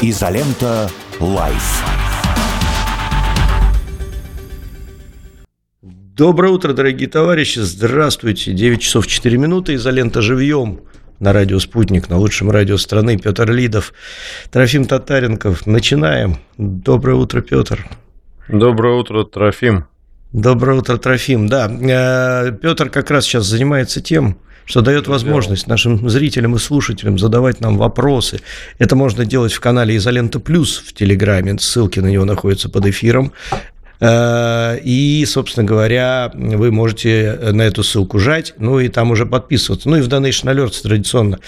Изолента. Live. Доброе утро, дорогие товарищи. Здравствуйте. 9 часов 4 минуты. Изолента живьем на радио «Спутник», на лучшем радио страны. Петр Лидов, Трофим Татаренков. Начинаем. Доброе утро, Петр. Доброе утро, Трофим. Доброе утро, Трофим. Да, э, Петр как раз сейчас занимается тем, что дает возможность нашим зрителям и слушателям задавать нам вопросы. Это можно делать в канале «Изолента Плюс» в Телеграме. Ссылки на него находятся под эфиром. Э, и, собственно говоря, вы можете на эту ссылку жать, ну и там уже подписываться. Ну и в Donation Alerts традиционно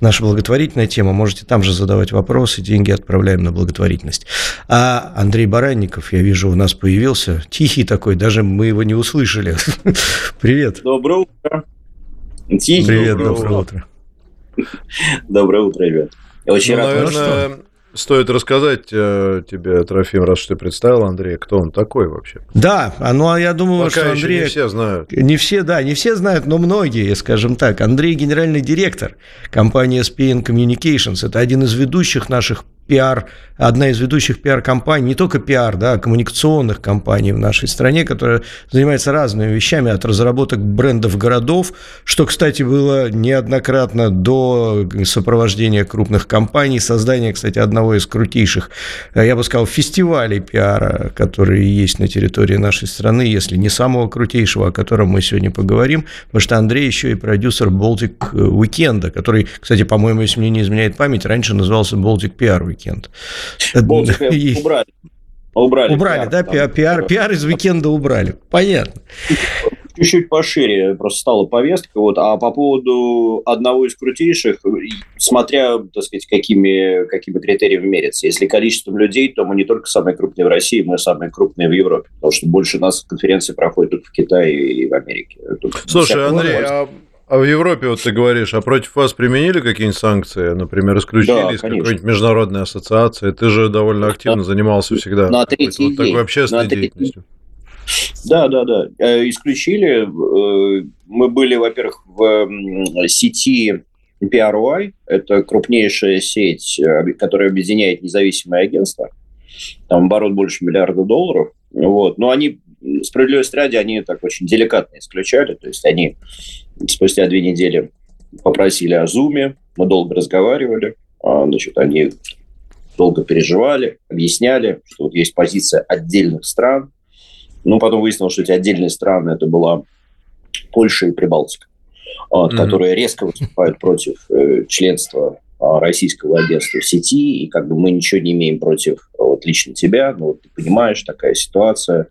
наша благотворительная тема. Можете там же задавать вопросы, деньги отправляем на благотворительность. А Андрей Баранников, я вижу, у нас появился. Тихий такой, даже мы его не услышали. Привет. Доброе утро. Тихий. Привет, доброе, доброе утро. Доброе утро, ребят. Я очень ну, рад. Наверное, Стоит рассказать э, тебе, Трофим, раз что ты представил Андрея, кто он такой вообще. Да, а ну а я думаю, Пока что Андрей... не все знают. Не все, да, не все знают, но многие, скажем так. Андрей генеральный директор компании SPN Communications. Это один из ведущих наших пиар, одна из ведущих пиар-компаний, не только пиар, да, а коммуникационных компаний в нашей стране, которая занимается разными вещами, от разработок брендов городов, что, кстати, было неоднократно до сопровождения крупных компаний, создания, кстати, одного из крутейших, я бы сказал, фестивалей пиара, которые есть на территории нашей страны, если не самого крутейшего, о котором мы сегодня поговорим, потому что Андрей еще и продюсер Baltic Weekend, который, кстати, по-моему, если мне не изменяет память, раньше назывался Baltic PR уикенд. Болтик убрали. Убрали, убрали, пиар, да, пиар, пиар, пиар из уикенда убрали. Понятно. Чуть-чуть пошире просто стала повестка. Вот. А по поводу одного из крутейших, смотря, так сказать, какими, какими критериями мерится. Если количеством людей, то мы не только самые крупные в России, мы самые крупные в Европе. Потому что больше нас конференции проходят тут в Китае и в Америке. Тут Слушай, Андрей, а а в Европе, вот ты говоришь, а против вас применили какие-нибудь санкции? Например, исключили да, из какой-нибудь международной ассоциации? Ты же довольно активно занимался всегда на третий вот такой общественной на деятельностью. Да, да, да. Э, исключили. Э, мы были, во-первых, в сети PRY. Это крупнейшая сеть, которая объединяет независимые агентства. Там оборот больше миллиарда долларов. Вот. Но они, справедливости ради, они так очень деликатно исключали. То есть они Спустя две недели попросили о зуме, мы долго разговаривали, а, значит, они долго переживали, объясняли, что вот есть позиция отдельных стран. Ну, потом выяснилось, что эти отдельные страны это была Польша и Прибалтика, вот, mm-hmm. которые резко выступают против э, членства а, российского агентства в сети, и как бы мы ничего не имеем против вот, лично тебя, ну, вот ты понимаешь, такая ситуация.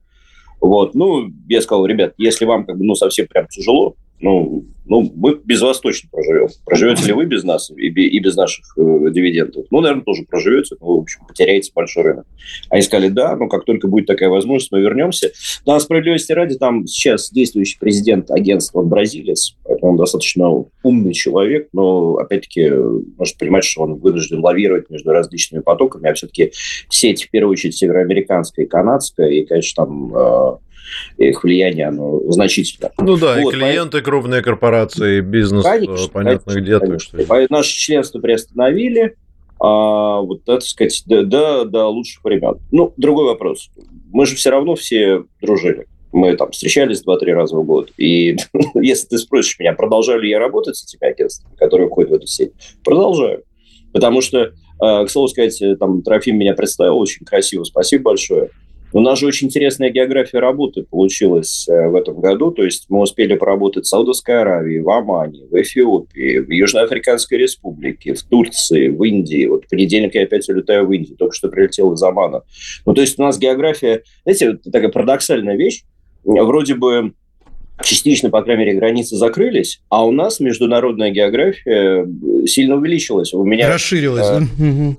Вот, ну, я сказал, ребят, если вам как бы, ну, совсем прям тяжело, ну, ну, мы без вас точно проживем. Проживете ли вы без нас и, и без наших э, дивидендов? Ну, наверное, тоже проживете, но, в общем, потеряете большой рынок. Они сказали, да, но как только будет такая возможность, мы вернемся. Но, справедливости ради, там сейчас действующий президент агентства бразилец, поэтому он достаточно умный человек, но, опять-таки, нужно понимать, что он вынужден лавировать между различными потоками, а все-таки сеть, в первую очередь, североамериканская и канадская, и, конечно, там э, их влияние оно значительно. Ну да, вот, и клиенты, поэтому... крупные корпорации, бизнес, конечно, понятно конечно, где. Конечно. Так что... Наше членство приостановили, а, вот, так сказать, до, до, до лучших времен. Ну, другой вопрос. Мы же все равно все дружили. Мы там встречались два-три раза в год. И если ты спросишь меня, продолжаю ли я работать с этими агентствами, которые входят в эту сеть, продолжаю. Потому что, а, к слову сказать, там Трофим меня представил очень красиво. Спасибо большое. У нас же очень интересная география работы получилась э, в этом году. То есть мы успели поработать в Саудовской Аравии, в Омане, в Эфиопии, в Южноафриканской Республике, в Турции, в Индии. Вот в понедельник я опять улетаю в Индию, только что прилетел из Омана. Ну, то есть у нас география, знаете, вот такая парадоксальная вещь. Вроде бы частично, по крайней мере, границы закрылись, а у нас международная география сильно увеличилась. У меня расширилась. Э,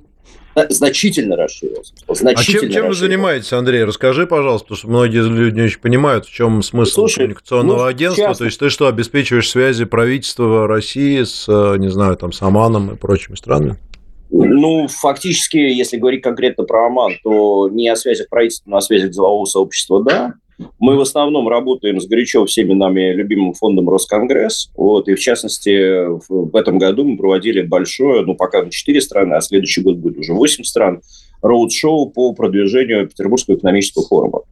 значительно расширился. Значительно а чем, чем вы занимаетесь, Андрей? Расскажи, пожалуйста, потому что многие люди не очень понимают, в чем смысл Слушай, коммуникационного ну, агентства. Часто... То есть ты что, обеспечиваешь связи правительства России с, э, не знаю, там, с Оманом и прочими странами? Ну, фактически, если говорить конкретно про Оман, то не о связях правительства, но о связях делового сообщества, да. Мы в основном работаем с горячо всеми нами любимым фондом Росконгресс. Вот, и в частности, в этом году мы проводили большое, ну, пока на 4 страны, а следующий год будет уже 8 стран, роуд-шоу по продвижению Петербургского экономического форума.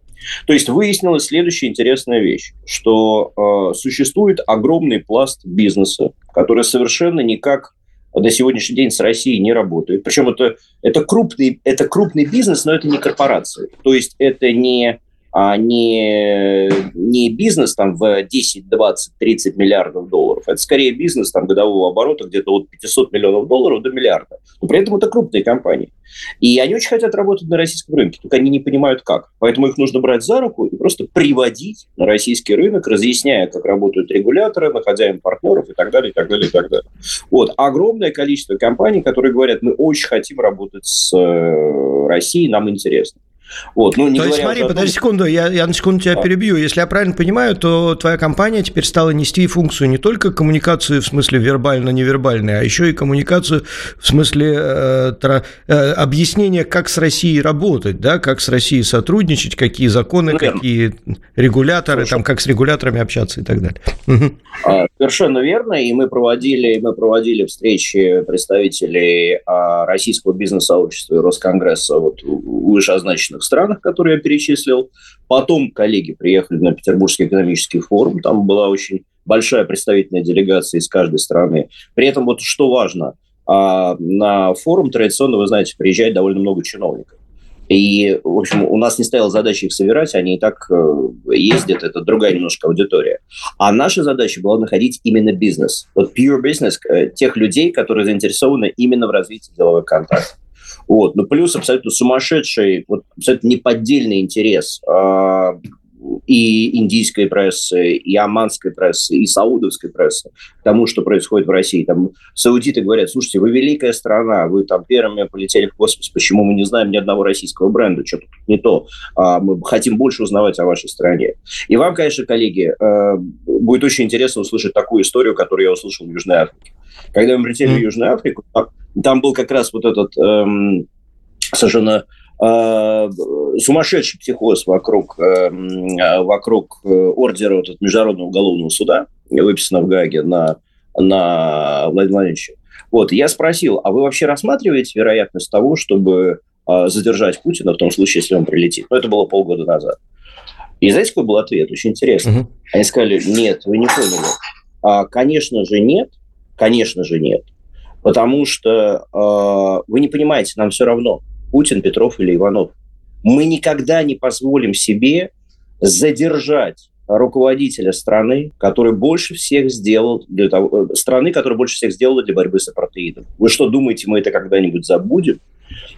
То есть выяснилась следующая интересная вещь, что э, существует огромный пласт бизнеса, который совершенно никак на сегодняшний день с Россией не работает. Причем это, это, крупный, это крупный бизнес, но это не корпорация. То есть это не а не, не бизнес там в 10, 20, 30 миллиардов долларов. Это скорее бизнес там годового оборота где-то от 500 миллионов долларов до миллиарда. Но при этом это крупные компании. И они очень хотят работать на российском рынке, только они не понимают как. Поэтому их нужно брать за руку и просто приводить на российский рынок, разъясняя, как работают регуляторы, находя им партнеров и так далее, и так далее, и так далее. Вот. Огромное количество компаний, которые говорят, мы очень хотим работать с э, Россией, нам интересно. Вот, ну, не то есть, смотри, том... подожди секунду, я, я на секунду тебя а. перебью. Если я правильно понимаю, то твоя компания теперь стала нести функцию не только коммуникации в смысле вербально-невербальной, а еще и коммуникацию в смысле э, тра, э, объяснения, как с Россией работать, да, как с Россией сотрудничать, какие законы, ну, какие регуляторы, Слушай. там, как с регуляторами общаться и так далее. А, совершенно верно, и мы проводили, мы проводили встречи представителей а, российского бизнес-сообщества и Росконгресса вот, у вышеозначенных странах, которые я перечислил. Потом коллеги приехали на Петербургский экономический форум. Там была очень большая представительная делегация из каждой страны. При этом вот что важно, а, на форум традиционно, вы знаете, приезжает довольно много чиновников. И, в общем, у нас не стояла задача их собирать, они и так э, ездят, это другая немножко аудитория. А наша задача была находить именно бизнес, вот pure business, э, тех людей, которые заинтересованы именно в развитии деловых контактов. Вот. Ну, плюс абсолютно сумасшедший, вот, абсолютно неподдельный интерес э, и индийской прессы, и оманской прессы, и саудовской прессы к тому, что происходит в России. Там саудиты говорят, слушайте, вы великая страна, вы там первыми полетели в космос, почему мы не знаем ни одного российского бренда, что-то не то. А, мы хотим больше узнавать о вашей стране. И вам, конечно, коллеги, э, будет очень интересно услышать такую историю, которую я услышал в Южной Африке. Когда мы прилетели mm-hmm. в Южную Африку, там был как раз вот этот эм, совершенно э, сумасшедший психоз вокруг, эм, э, вокруг ордера вот, Международного уголовного суда, выписанного в Гаге на, на Владимира Владимировича. Вот, я спросил, а вы вообще рассматриваете вероятность того, чтобы э, задержать Путина в том случае, если он прилетит? Ну, это было полгода назад. И знаете, какой был ответ? Очень интересно. Угу. Они сказали, нет, вы не поняли. А, конечно же, нет. Конечно же, нет. Потому что э, вы не понимаете, нам все равно, Путин, Петров или Иванов. Мы никогда не позволим себе задержать руководителя страны, который больше всех сделал для того, э, страны, которая больше всех сделала для борьбы с апартеидом. Вы что, думаете, мы это когда-нибудь забудем?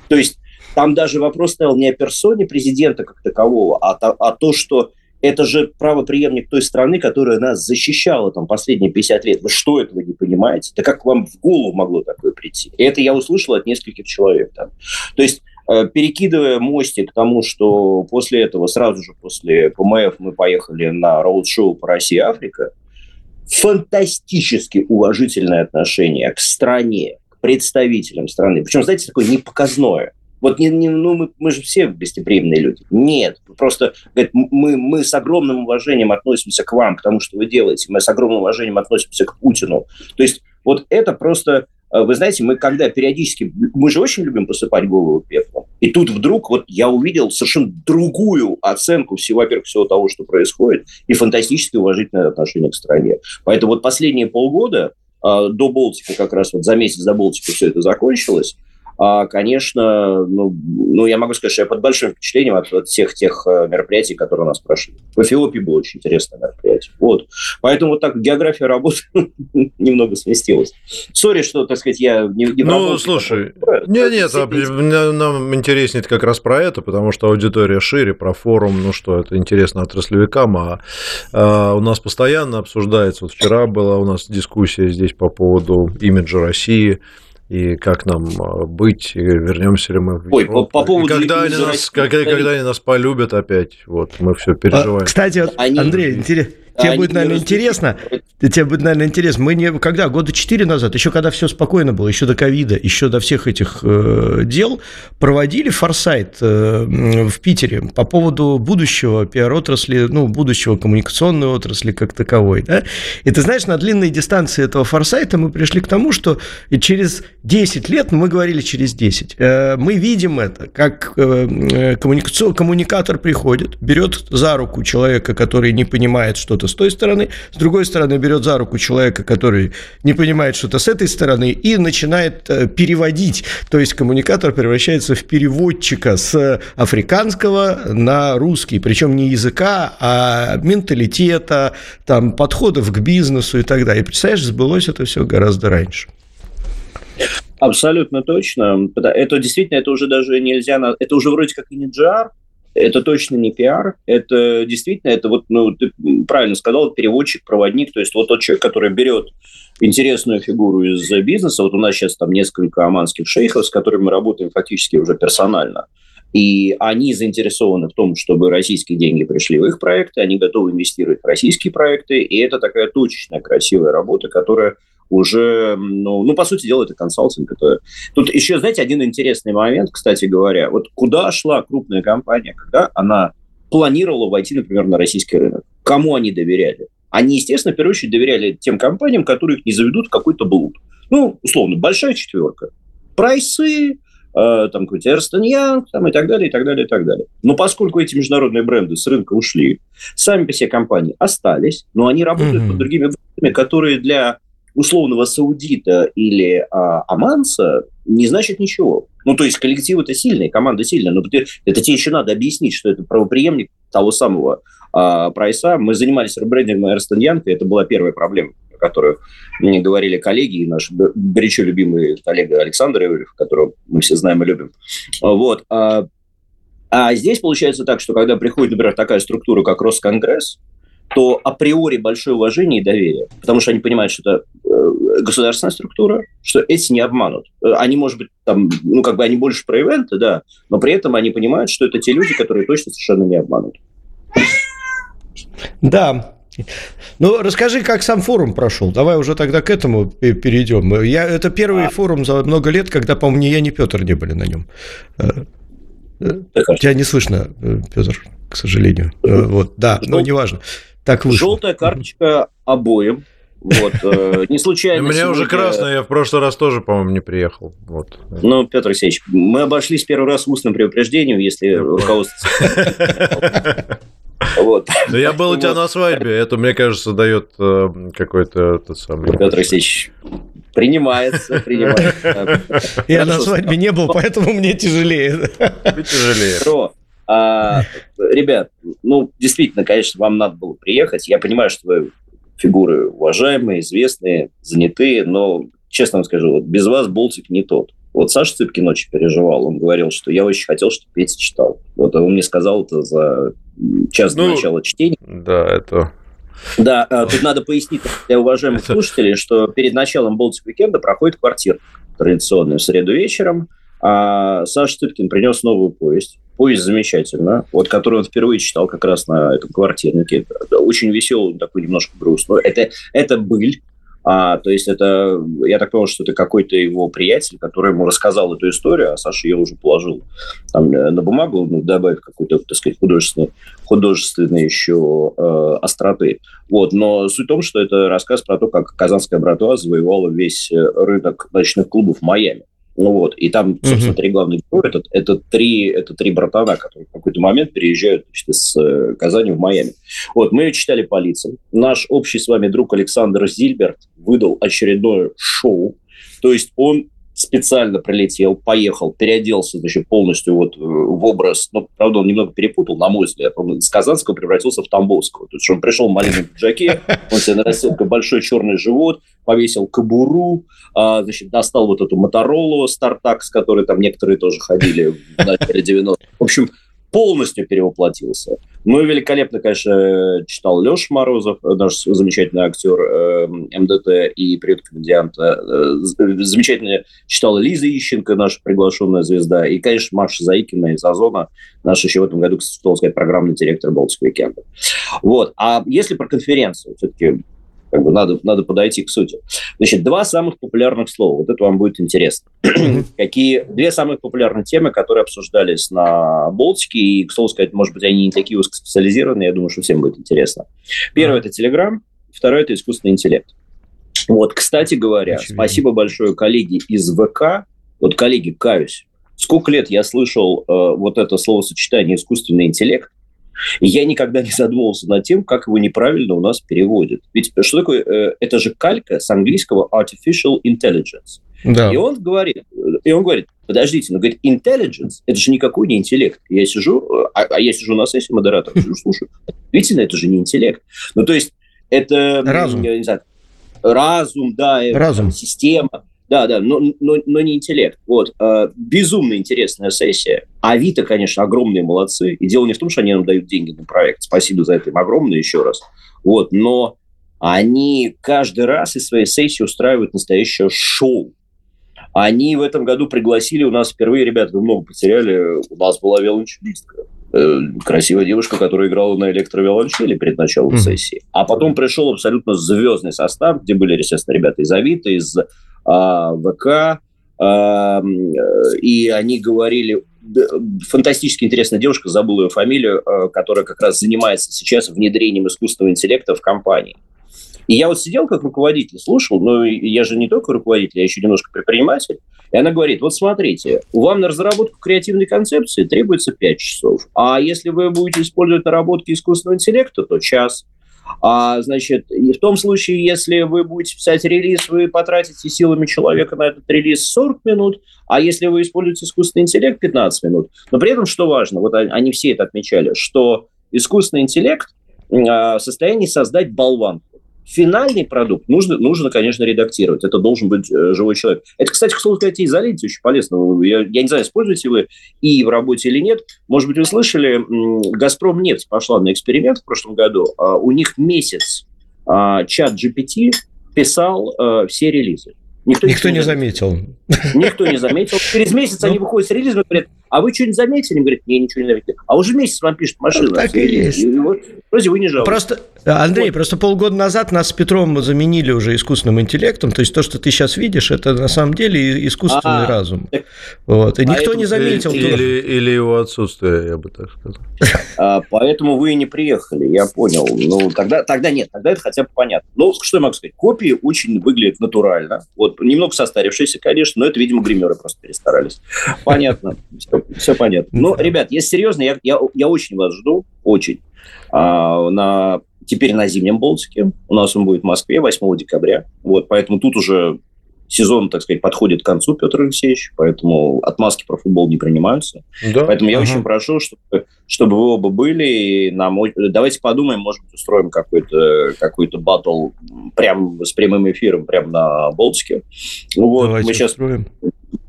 То есть там даже вопрос стоял не о персоне президента как такового, а то, а то что это же правоприемник той страны, которая нас защищала там последние 50 лет. Вы что, этого не понимаете? Да как вам в голову могло такое прийти? И это я услышал от нескольких человек. Там. То есть э, перекидывая мостик к тому, что после этого, сразу же после ПМФ мы поехали на роуд-шоу по России Африка, фантастически уважительное отношение к стране, к представителям страны. Причем, знаете, такое непоказное. Вот не, не, ну, мы, мы же все гостеприимные люди. Нет, просто говорит, мы, мы с огромным уважением относимся к вам, к тому, что вы делаете. Мы с огромным уважением относимся к Путину. То есть вот это просто... Э, вы знаете, мы когда периодически... Мы же очень любим посыпать голову пеплом. И тут вдруг вот я увидел совершенно другую оценку всего, во-первых, всего того, что происходит, и фантастически уважительное отношение к стране. Поэтому вот последние полгода э, до Болтика, как раз вот за месяц до Болтика все это закончилось, конечно, ну, ну, я могу сказать, что я под большим впечатлением от, от всех тех э, мероприятий, которые у нас прошли. В Эфиопии было очень интересное мероприятие. Вот. Поэтому вот так география работы немного сместилась. Сори, что, так сказать, я не... не ну, слушай, нет, нет, а, нам интереснее как раз про это, потому что аудитория шире, про форум, ну что, это интересно отраслевикам, а, а у нас постоянно обсуждается, вот вчера была у нас дискуссия здесь по поводу имиджа России, и как нам а, быть, и вернемся ли мы в Ой, по, по поводу... И когда, они нас, когда, когда они нас полюбят опять, вот, мы все переживаем. А, кстати, вот, они... Андрей, интересно тебе будет, наверное, интересно. Тебе будет, наверное, интересно. Мы не когда года четыре назад, еще когда все спокойно было, еще до ковида, еще до всех этих э, дел, проводили форсайт э, в Питере по поводу будущего пиар-отрасли, ну, будущего коммуникационной отрасли как таковой. Да? И ты знаешь, на длинной дистанции этого форсайта мы пришли к тому, что через 10 лет, ну, мы говорили через 10, э, мы видим это, как э, э коммуникатор приходит, берет за руку человека, который не понимает что-то с той стороны, с другой стороны берет за руку человека, который не понимает что-то с этой стороны, и начинает э, переводить. То есть коммуникатор превращается в переводчика с африканского на русский, причем не языка, а менталитета, там, подходов к бизнесу и так далее. И представляешь, сбылось это все гораздо раньше. Абсолютно точно. Это действительно, это уже даже нельзя... Это уже вроде как и не GR, это точно не пиар, это действительно, это вот, ну, ты правильно сказал, переводчик, проводник, то есть вот тот человек, который берет интересную фигуру из бизнеса, вот у нас сейчас там несколько оманских шейхов, с которыми мы работаем фактически уже персонально, и они заинтересованы в том, чтобы российские деньги пришли в их проекты, они готовы инвестировать в российские проекты, и это такая точечная, красивая работа, которая уже, ну, ну, по сути дела, это консалтинг. Это... Тут еще, знаете, один интересный момент, кстати говоря. Вот куда шла крупная компания, когда она планировала войти, например, на российский рынок? Кому они доверяли? Они, естественно, в первую очередь доверяли тем компаниям, которые их не заведут в какой-то блуд. Ну, условно, большая четверка. Прайсы, э, там какой-то Ernst Young, там, и так далее, и так далее, и так далее. Но поскольку эти международные бренды с рынка ушли, сами по себе компании остались, но они работают mm-hmm. под другими брендами, которые для условного саудита или а, аманца не значит ничего. Ну, то есть коллектив это сильный, команда сильная, но это тебе еще надо объяснить, что это правоприемник того самого а, прайса. Мы занимались ребрендингом Эрстон Янг, и это была первая проблема, о которой мне говорили коллеги, и наш горячо любимый коллега Александр Ивлев, которого мы все знаем и любим. Вот. А, а здесь получается так, что когда приходит, например, такая структура, как Росконгресс, то априори большое уважение и доверие, потому что они понимают, что это э, государственная структура, что эти не обманут. Э, они, может быть, там, ну, как бы они больше про ивенты, да, но при этом они понимают, что это те люди, которые точно совершенно не обманут. Да, ну, расскажи, как сам форум прошел. Давай уже тогда к этому перейдем. Я, это первый а... форум за много лет, когда, по-моему, ни я, ни Петр не были на нем. Э, тебя не слышно, Петр, к сожалению. Вот, да, но неважно. Так вышло. Желтая карточка обоим. Вот, э, не случайно. У меня уже красная, я в прошлый раз тоже, по-моему, не приехал. Вот. Ну, Петр Алексеевич, мы обошлись первый раз устным предупреждением, если руководство... Вот. Да я был у тебя на свадьбе, это, мне кажется, дает э, какой-то тот самый... Петр Алексеевич, принимается, принимается. Я на свадьбе не был, поэтому мне тяжелее. Тяжелее. А, ребят, ну, действительно, конечно, вам надо было приехать. Я понимаю, что вы фигуры уважаемые, известные, занятые, но, честно вам скажу, вот без вас Болтик не тот. Вот Саша Цыпкин очень переживал. Он говорил, что я очень хотел, чтобы Петя читал. Вот он мне сказал это за час ну, до начала чтения. Да, это... Да, а, тут надо пояснить для уважаемых слушателей, что перед началом Болтик Уикенда проходит квартир традиционную в среду вечером. А Саша Цыпкин принес новую повесть Повесть замечательно, вот которую он впервые читал как раз на этом квартирнике. Очень веселый, такой немножко грустный. Это, это быль, а, то есть это, я так понял, что это какой-то его приятель, который ему рассказал эту историю, а Саша ее уже положил там, э, на бумагу, ну, добавив какой-то, так сказать, художественный, художественной еще э, остроты. Вот. Но суть в том, что это рассказ про то, как казанская братва завоевала весь э, рынок ночных клубов в Майами. Ну вот, и там, собственно, mm-hmm. три главных героя, это, это, три, это три братана, которые в какой-то момент переезжают значит, из э, Казани в Майами. Вот, мы ее читали по лицам. Наш общий с вами друг Александр Зильберт выдал очередное шоу. То есть он специально прилетел, поехал, переоделся значит, полностью вот э, в образ, ну, правда, он немного перепутал, на мой взгляд, он из Казанского превратился в Тамбовского. То есть он пришел в маленьком пиджаке, он себе нарастил большой черный живот, повесил кобуру, а, значит, достал вот эту Моторолу, Стартак, с которой там некоторые тоже ходили в начале 90-х. В общем, полностью перевоплотился. Ну и великолепно, конечно, читал Леша Морозов, наш замечательный актер э, МДТ и привет комедианта. Э, замечательно читала Лиза Ищенко, наша приглашенная звезда. И, конечно, Маша Заикина из Озона, наш еще в этом году, кстати, сказать, программный директор Балтик Уикенда. Вот. А если про конференцию, все-таки как бы надо, надо подойти к сути. Значит, два самых популярных слова. Вот это вам будет интересно. Какие две самых популярные темы, которые обсуждались на Болтике, и, к слову сказать, может быть, они не такие узкоспециализированные, я думаю, что всем будет интересно. Первое – это Telegram, второе – это искусственный интеллект. Вот, кстати говоря, Очевидно. спасибо большое коллеги из ВК. Вот, коллеги, каюсь. Сколько лет я слышал э, вот это словосочетание «искусственный интеллект», и я никогда не задумывался над тем, как его неправильно у нас переводят. Ведь что такое? Э, это же калька с английского artificial intelligence. Да. И он говорит, и он говорит, подождите, но говорит, intelligence, это же никакой не интеллект. Я сижу, э, а, а я сижу на сессии модератора, сижу, слушаю. Действительно, это же не интеллект. Ну, то есть, это... Разум. Я не знаю, разум, да, разум. система. Да, да, но, но, но не интеллект. Вот. Э, безумно интересная сессия. Авито, конечно, огромные молодцы. И дело не в том, что они нам дают деньги на проект. Спасибо за это им огромное еще раз. Вот. Но они каждый раз из своей сессии устраивают настоящее шоу. Они в этом году пригласили у нас впервые, ребята, вы много потеряли, у нас была велончелистка. Э, красивая девушка, которая играла на электровиолончели перед началом mm-hmm. сессии. А потом пришел абсолютно звездный состав, где были, естественно, ребята из Авито, из ВК, а, и они говорили, фантастически интересная девушка, забыла ее фамилию, а, которая как раз занимается сейчас внедрением искусственного интеллекта в компании. И я вот сидел как руководитель, слушал, но я же не только руководитель, я еще немножко предприниматель. И она говорит, вот смотрите, вам на разработку креативной концепции требуется 5 часов. А если вы будете использовать наработки искусственного интеллекта, то час. А, значит, и в том случае, если вы будете писать релиз, вы потратите силами человека на этот релиз 40 минут, а если вы используете искусственный интеллект, 15 минут. Но при этом, что важно, вот они все это отмечали, что искусственный интеллект а, в состоянии создать болванку финальный продукт нужно, нужно, конечно, редактировать. Это должен быть э, живой человек. Это, кстати, к слову сказать, изолите очень полезно. Я, я не знаю, используете вы и в работе или нет. Может быть, вы слышали, «Газпром» нефть пошла на эксперимент в прошлом году. А у них месяц а, чат GPT писал а, все релизы. Никто, Никто не заметил. Никто не заметил. Через месяц они ну. выходят с релизом и говорят, а вы что-нибудь заметили? Они говорят, не, ничего не заметили. А уже месяц вам пишет машина. Так и есть. И вот, вроде вы не жалуетесь. Просто, Андрей, вот. просто полгода назад нас с Петром заменили уже искусственным интеллектом. То есть то, что ты сейчас видишь, это на самом деле искусственный а, разум. Так, вот. И никто не заметил. Или, или, или его отсутствие, я бы так сказал. А, поэтому вы и не приехали, я понял. Ну, тогда, тогда нет, тогда это хотя бы понятно. Ну, что я могу сказать? Копии очень выглядят натурально. Вот, немного состарившиеся, конечно, но это, видимо, гримеры просто перестарались. Понятно. Все, все понятно. Но, ребят, если серьезно, я, я, я очень вас жду, очень. А, на, теперь на зимнем Болтике. У нас он будет в Москве 8 декабря. Вот, поэтому тут уже сезон, так сказать, подходит к концу, Петр Алексеевич, поэтому отмазки про футбол не принимаются. Да? Поэтому я ага. очень прошу, чтобы, чтобы вы оба были. И нам... Давайте подумаем, может быть, устроим какой-то какой батл прям с прямым эфиром прямо на Болтике. Вот, Давайте мы сейчас устроим.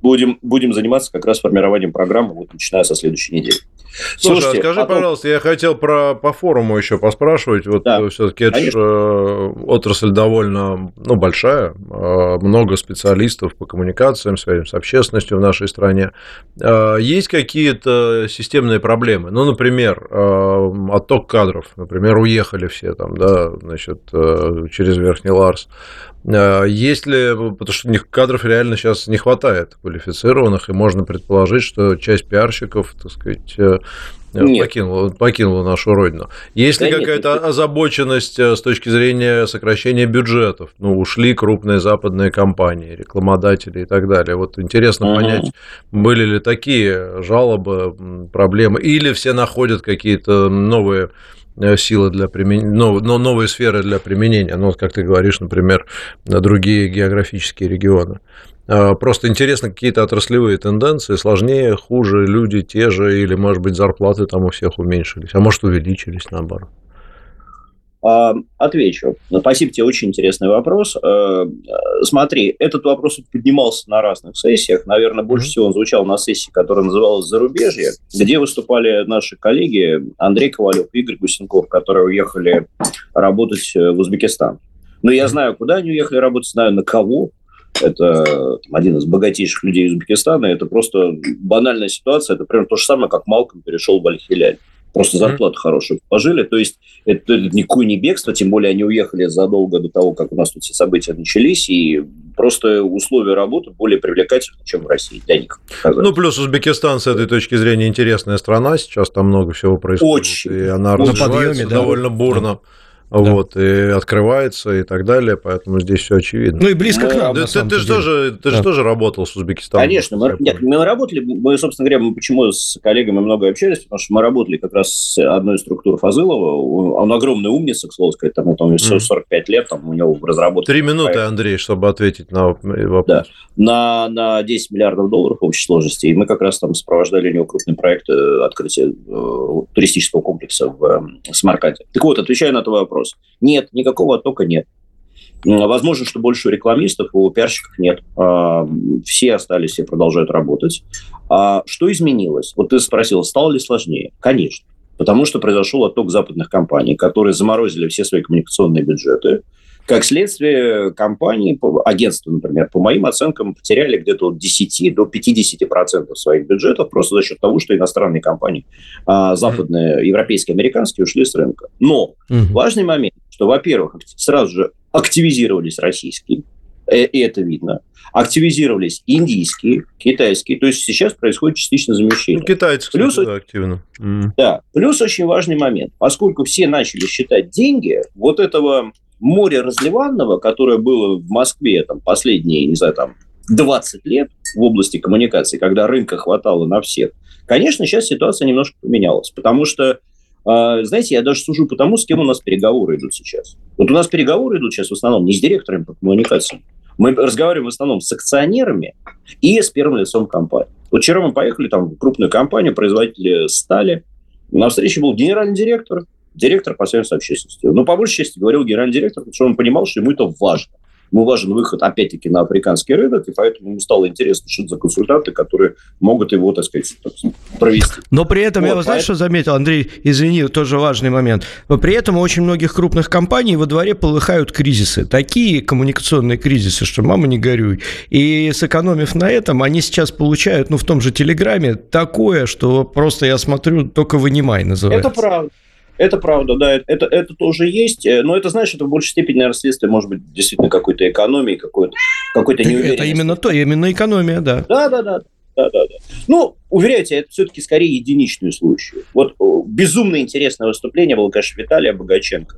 Будем, будем заниматься как раз формированием программы, вот начиная со следующей недели. Слушай, Слушайте, а скажи, потом... пожалуйста, я хотел про по форуму еще поспрашивать. Вот да, все-таки это же э, отрасль довольно ну, большая, э, много специалистов по коммуникациям, связям с общественностью в нашей стране. Э, есть какие-то системные проблемы? Ну, например, отток кадров. Например, уехали все там, да, значит, через Верхний Ларс. Есть ли, потому что кадров реально сейчас не хватает квалифицированных, и можно предположить, что часть пиарщиков, так сказать, нет. Покинула, покинула нашу родину. Есть да ли какая-то нет, озабоченность э, с точки зрения сокращения бюджетов? Ну, ушли крупные западные компании, рекламодатели и так далее. Вот интересно угу. понять, были ли такие жалобы, проблемы, или все находят какие-то новые э, силы для применения, но новые сферы для применения, ну, как ты говоришь, например, на другие географические регионы. А, просто интересно какие-то отраслевые тенденции, сложнее, хуже, люди те же, или, может быть, зарплаты там у всех уменьшились, а может, увеличились наоборот. А, отвечу. Ну, спасибо тебе, очень интересный вопрос. Э, смотри, этот вопрос поднимался на разных сессиях. Наверное, больше всего он звучал на сессии, которая называлась «Зарубежье», где выступали наши коллеги Андрей Ковалев и Игорь Гусенков, которые уехали работать в Узбекистан. Но я знаю, куда они уехали работать, знаю, на кого. Это там, один из богатейших людей Узбекистана. Это просто банальная ситуация. Это примерно то же самое, как Малком перешел в Аль-Хиляль. Просто зарплату mm-hmm. хорошую положили. То есть это, это никакое не бегство, тем более они уехали задолго до того, как у нас тут все события начались, и просто условия работы более привлекательны, чем в России для них. Сказать. Ну, плюс Узбекистан с этой точки зрения интересная страна, сейчас там много всего происходит. Очень. И она очень. развивается подъеме, довольно да. бурно. Да вот, и открывается и так далее, поэтому здесь все очевидно. Ну и близко к нам. Да, ты, ты, же тоже, ты да. же тоже работал с Узбекистаном. Конечно, мы, нет, мы работали, мы, собственно говоря, мы почему с коллегами много общались, потому что мы работали как раз с одной из структур Фазылова, он огромный умница, к слову сказать, там, там mm. 45 лет, там у него в разработке. Три минуты, проект. Андрей, чтобы ответить на вопрос. Да, на, на 10 миллиардов долларов в общей сложности, и мы как раз там сопровождали у него крупный проект э, открытия э, туристического комплекса в э, Смаркаде. Так вот, отвечая на твой вопрос, вопрос. Нет, никакого оттока нет. Возможно, что больше рекламистов, у пиарщиков нет. А, все остались и продолжают работать. А что изменилось? Вот ты спросил, стало ли сложнее? Конечно. Потому что произошел отток западных компаний, которые заморозили все свои коммуникационные бюджеты. Как следствие, компании, агентства, например, по моим оценкам, потеряли где-то от 10 до 50 процентов своих бюджетов просто за счет того, что иностранные компании, а, западные, европейские, американские, ушли с рынка. Но важный момент, что, во-первых, сразу же активизировались российские, э, и это видно. Активизировались индийские, китайские. То есть сейчас происходит частично замещение. Ну, китайцы, плюс, да, активно. Да. Плюс очень важный момент. Поскольку все начали считать деньги, вот этого море разливанного, которое было в Москве там, последние, не знаю, там, 20 лет в области коммуникации, когда рынка хватало на всех, конечно, сейчас ситуация немножко поменялась, потому что а, знаете, я даже сужу по тому, с кем у нас переговоры идут сейчас. Вот у нас переговоры идут сейчас в основном не с директорами по коммуникациям. Мы разговариваем в основном с акционерами и с первым лицом компании. Вот вчера мы поехали там в крупную компанию, производители стали. На встрече был генеральный директор, директор по связям с общественностью. Но по большей части говорил генеральный директор, потому что он понимал, что ему это важно. Ему важен выход, опять-таки, на африканский рынок, и поэтому ему стало интересно, что это за консультанты, которые могут его, так сказать, провести. Но при этом, вот, я, знаешь, что заметил, Андрей, извини, тоже важный момент. При этом у очень многих крупных компаний во дворе полыхают кризисы. Такие коммуникационные кризисы, что мама не горюй. И сэкономив на этом, они сейчас получают, ну, в том же Телеграме, такое, что просто, я смотрю, только вынимай называется. Это правда. Это правда, да, это, это тоже есть, э, но это, знаешь, это в большей степени, наверное, следствие, может быть, действительно какой-то экономии, какой-то какой-то неуверенности. Это именно то, именно экономия, да. Да, да, да. Да, да, да. Ну, уверяйте, это все-таки скорее единичный случай. Вот безумно интересное выступление было, конечно, Виталия Богаченко.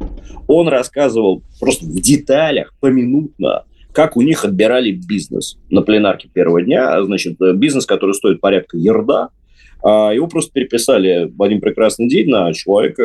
Он рассказывал просто в деталях, поминутно, как у них отбирали бизнес на пленарке первого дня. Значит, э, бизнес, который стоит порядка ерда, его просто переписали в один прекрасный день на человека,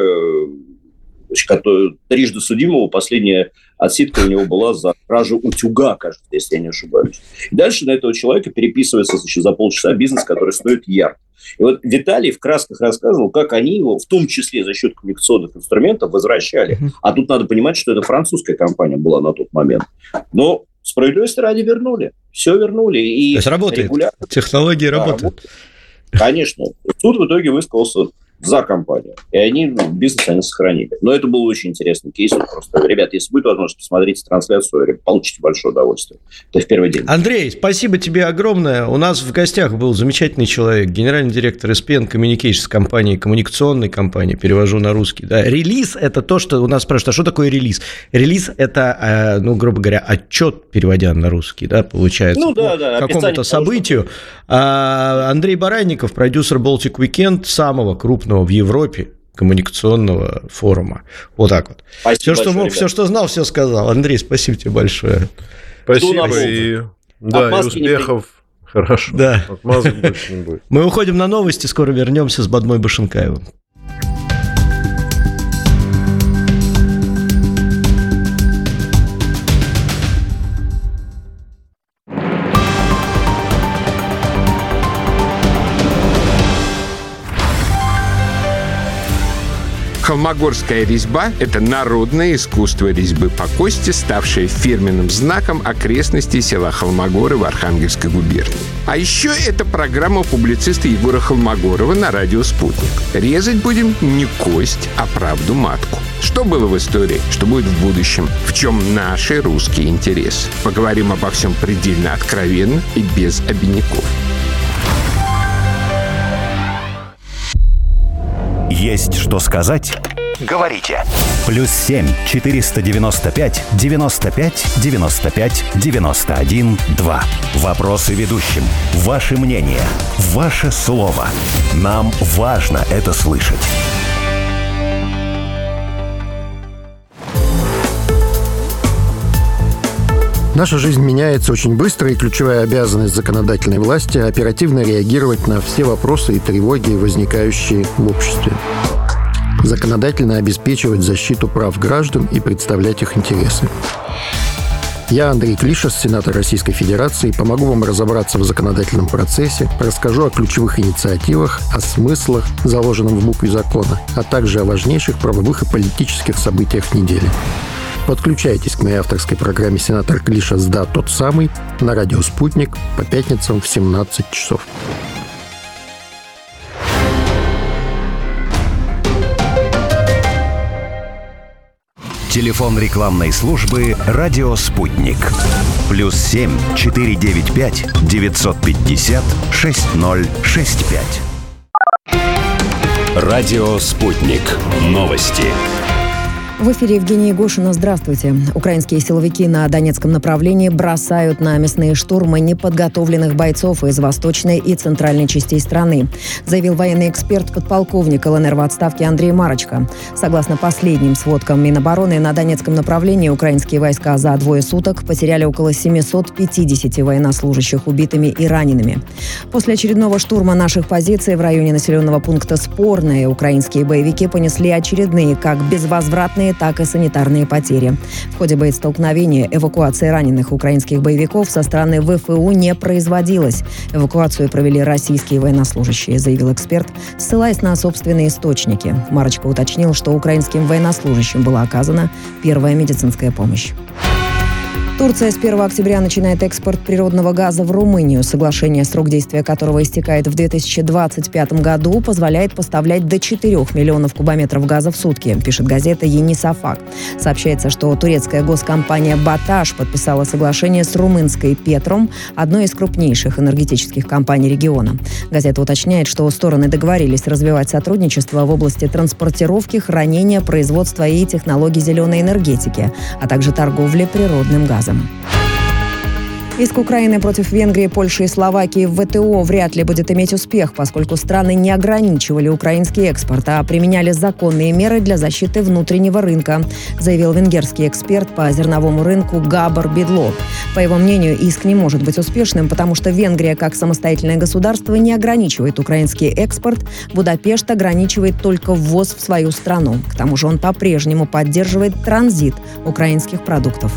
который, трижды судимого, последняя отсидка у него была за кражу утюга, кажется, если я не ошибаюсь. И дальше на этого человека переписывается значит, за полчаса бизнес, который стоит ярд. И вот Виталий в красках рассказывал, как они его, в том числе за счет коммуникационных инструментов, возвращали. А тут надо понимать, что это французская компания была на тот момент. Но справедливости ради вернули. Все вернули. И То есть работает. Регулярно... Технологии да, работают. работают. Конечно. Суд в итоге высказался за компанию. И они ну, бизнес они сохранили. Но это был очень интересный кейс. Просто, ребят, если будет возможность, посмотрите трансляцию, получите большое удовольствие. Это в первый день. Андрей, спасибо тебе огромное. У нас в гостях был замечательный человек, генеральный директор SPN Communications компании, коммуникационной компании, перевожу на русский. Да. Релиз – это то, что у нас спрашивают, а что такое релиз? Релиз – это, э, ну, грубо говоря, отчет, переводя на русский, да, получается. Ну, да, да. Какому-то событию. А Андрей Баранников, продюсер Baltic Weekend, самого крупного крупного в Европе коммуникационного форума. Вот так вот. Спасибо все, что мог, все, что знал, все сказал. Андрей, спасибо тебе большое. Спасибо и, да, и успехов. Хорошо. Да. Отмазок больше не будет. Мы уходим на новости, скоро вернемся с Бадмой Башенкаевым. Холмогорская резьба – это народное искусство резьбы по кости, ставшее фирменным знаком окрестностей села Холмогоры в Архангельской губернии. А еще это программа публициста Егора Холмогорова на радио «Спутник». Резать будем не кость, а правду матку. Что было в истории, что будет в будущем, в чем наши русские интересы. Поговорим обо всем предельно откровенно и без обиняков. Есть что сказать? Говорите. Плюс семь четыреста девяносто пять девяносто пять девяносто пять девяносто один два. Вопросы ведущим. Ваше мнение. Ваше слово. Нам важно это слышать. Наша жизнь меняется очень быстро, и ключевая обязанность законодательной власти – оперативно реагировать на все вопросы и тревоги, возникающие в обществе. Законодательно обеспечивать защиту прав граждан и представлять их интересы. Я Андрей Клишес, сенатор Российской Федерации, помогу вам разобраться в законодательном процессе, расскажу о ключевых инициативах, о смыслах, заложенном в букве закона, а также о важнейших правовых и политических событиях недели. Подключайтесь к моей авторской программе «Сенатор Клиша СДА тот самый» на радио «Спутник» по пятницам в 17 часов. Телефон рекламной службы «Радио Спутник». Плюс семь четыре девять пять девятьсот пятьдесят шесть ноль шесть пять. Радио «Спутник». Новости. В эфире Евгения Егошина. Здравствуйте. Украинские силовики на Донецком направлении бросают на мясные штурмы неподготовленных бойцов из восточной и центральной частей страны, заявил военный эксперт подполковник ЛНР в отставке Андрей Марочка. Согласно последним сводкам Минобороны, на Донецком направлении украинские войска за двое суток потеряли около 750 военнослужащих убитыми и ранеными. После очередного штурма наших позиций в районе населенного пункта Спорное украинские боевики понесли очередные, как безвозвратные материальные, так и санитарные потери. В ходе боестолкновения эвакуация раненых украинских боевиков со стороны ВФУ не производилась. Эвакуацию провели российские военнослужащие, заявил эксперт, ссылаясь на собственные источники. Марочка уточнил, что украинским военнослужащим была оказана первая медицинская помощь. Турция с 1 октября начинает экспорт природного газа в Румынию. Соглашение, срок действия которого истекает в 2025 году, позволяет поставлять до 4 миллионов кубометров газа в сутки, пишет газета «Енисафак». Сообщается, что турецкая госкомпания «Баташ» подписала соглашение с румынской «Петром», одной из крупнейших энергетических компаний региона. Газета уточняет, что стороны договорились развивать сотрудничество в области транспортировки, хранения, производства и технологий зеленой энергетики, а также торговли природным газом газом. Иск Украины против Венгрии, Польши и Словакии в ВТО вряд ли будет иметь успех, поскольку страны не ограничивали украинский экспорт, а применяли законные меры для защиты внутреннего рынка, заявил венгерский эксперт по зерновому рынку Габар Бедло. По его мнению, иск не может быть успешным, потому что Венгрия, как самостоятельное государство, не ограничивает украинский экспорт. Будапешт ограничивает только ввоз в свою страну. К тому же он по-прежнему поддерживает транзит украинских продуктов.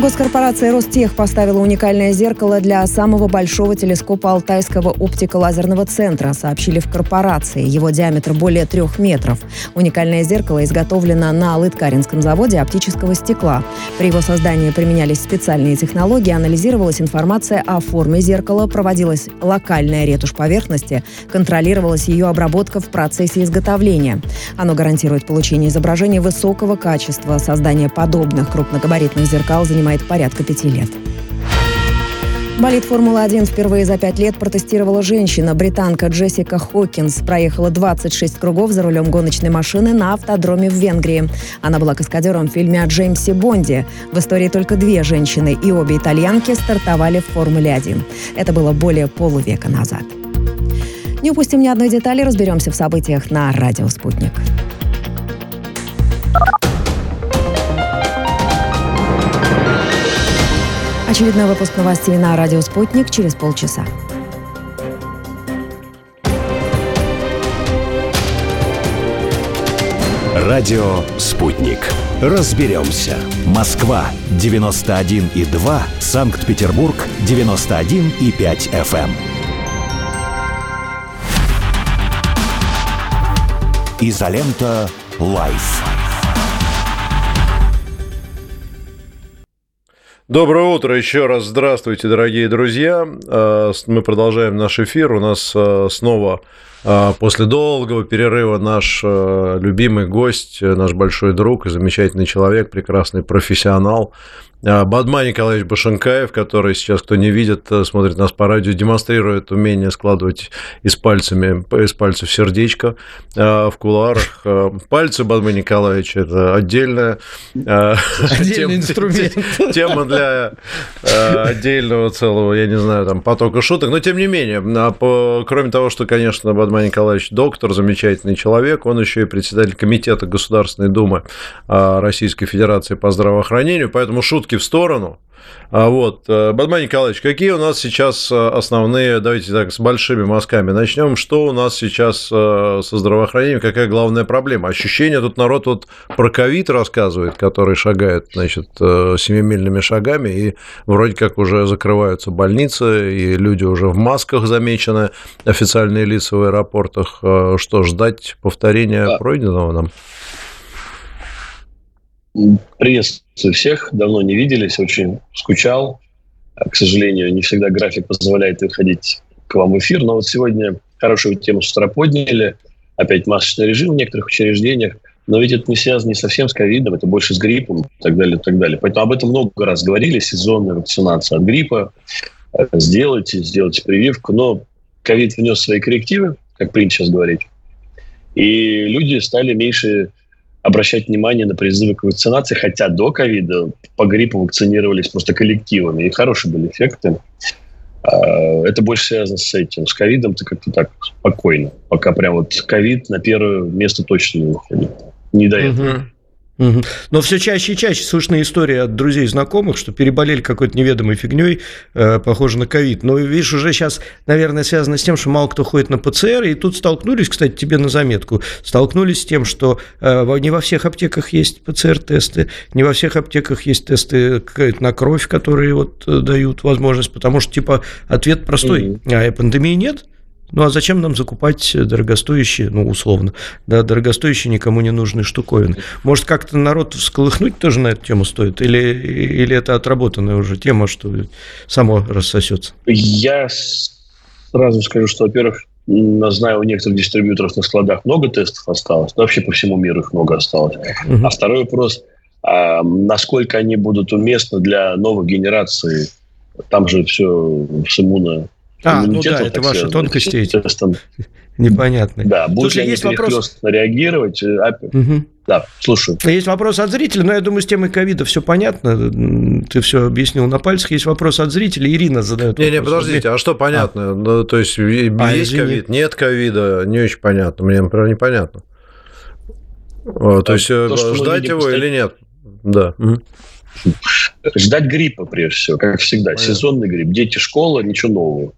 Госкорпорация «Ростех» поставила уникальное зеркало для самого большого телескопа Алтайского оптико-лазерного центра, сообщили в корпорации. Его диаметр более трех метров. Уникальное зеркало изготовлено на Лыткаринском заводе оптического стекла. При его создании применялись специальные технологии, анализировалась информация о форме зеркала, проводилась локальная ретушь поверхности, контролировалась ее обработка в процессе изготовления. Оно гарантирует получение изображений высокого качества. Создание подобных крупногабаритных зеркал занимает занимает порядка пяти лет. Болид Формулы-1 впервые за пять лет протестировала женщина. Британка Джессика Хокинс проехала 26 кругов за рулем гоночной машины на автодроме в Венгрии. Она была каскадером в фильме о Джеймсе Бонде. В истории только две женщины и обе итальянки стартовали в Формуле-1. Это было более полувека назад. Не упустим ни одной детали, разберемся в событиях на «Радио Спутник». Очередной выпуск новостей на радио «Спутник» через полчаса. Радио «Спутник». Разберемся. Москва, 91,2. Санкт-Петербург, 91,5 FM. Изолента. Live. Доброе утро еще раз. Здравствуйте, дорогие друзья. А, мы продолжаем наш эфир. У нас а, снова а, после долгого перерыва наш любимый гость, наш большой друг и замечательный человек, прекрасный профессионал а, Бадма Николаевич Башенкаев, который сейчас, кто не видит, э, смотрит нас по радио, демонстрирует умение складывать из, пальцами, из пальцев сердечко а, в куларах. А, пальцы Бадма Николаевича – это отдельная Отдельный инструмент. Тема для отдельного целого, я не знаю, там, потока шуток. Но, тем не менее, кроме того, что, конечно, Бадма Николаевич доктор, замечательный человек, он еще и председатель комитета Государственной Думы Российской Федерации по здравоохранению, поэтому шутки шутки в сторону. А вот, э, Бадман Николаевич, какие у нас сейчас э, основные, давайте так, с большими мазками начнем. Что у нас сейчас э, со здравоохранением, какая главная проблема? Ощущение, тут народ вот про ковид рассказывает, который шагает, значит, семимильными шагами, и вроде как уже закрываются больницы, и люди уже в масках замечены, официальные лица в аэропортах. Что, ждать повторения да. пройденного нам? Приветствую всех. Давно не виделись, очень скучал. К сожалению, не всегда график позволяет выходить к вам в эфир. Но вот сегодня хорошую тему с утра подняли. Опять масочный режим в некоторых учреждениях. Но ведь это не связано не совсем с ковидом, это больше с гриппом и так далее, и так далее. Поэтому об этом много раз говорили. Сезонная вакцинация от гриппа. Сделайте, сделайте прививку. Но ковид внес свои коррективы, как принято сейчас говорить. И люди стали меньше обращать внимание на призывы к вакцинации, хотя до ковида по гриппу вакцинировались просто коллективами, и хорошие были эффекты. А, это больше связано с этим. С ковидом-то как-то так спокойно. Пока прям вот ковид на первое место точно не выходит. Не до этого. Угу. Но все чаще и чаще слышны истории от друзей и знакомых, что переболели какой-то неведомой фигней, э, похоже на ковид. Но, видишь, уже сейчас, наверное, связано с тем, что мало кто ходит на ПЦР, и тут столкнулись, кстати, тебе на заметку, столкнулись с тем, что э, не во всех аптеках есть ПЦР-тесты, не во всех аптеках есть тесты на кровь, которые вот э, дают возможность, потому что, типа, ответ простой, угу. а пандемии нет – ну а зачем нам закупать дорогостоящие, ну условно, да, дорогостоящие никому не нужные штуковины? Может, как-то народ всколыхнуть тоже на эту тему стоит? Или, или это отработанная уже тема, что само рассосется? Я сразу скажу, что, во-первых, знаю, у некоторых дистрибьюторов на складах много тестов осталось, но вообще по всему миру их много осталось. Угу. А второй вопрос, а насколько они будут уместны для новых генераций? Там же все с иммуно а, ну да, это ваши тонкости эти. Непонятно. Да, будут Слушай, ли есть вопрос... реагировать? Угу. Да, слушаю. Есть вопрос от зрителя, но я думаю, с темой ковида все понятно. Ты все объяснил на пальцах. Есть вопрос от зрителя. Ирина задает Не, не, подождите, а что понятно? А. Ну, то есть, а, есть ковид, нет ковида, не очень понятно. Мне, например, непонятно. То да, есть, то, э, ждать его кстати... или нет? Да. Ждать гриппа, прежде всего, как всегда. Понятно. Сезонный грипп. Дети, школа, ничего нового.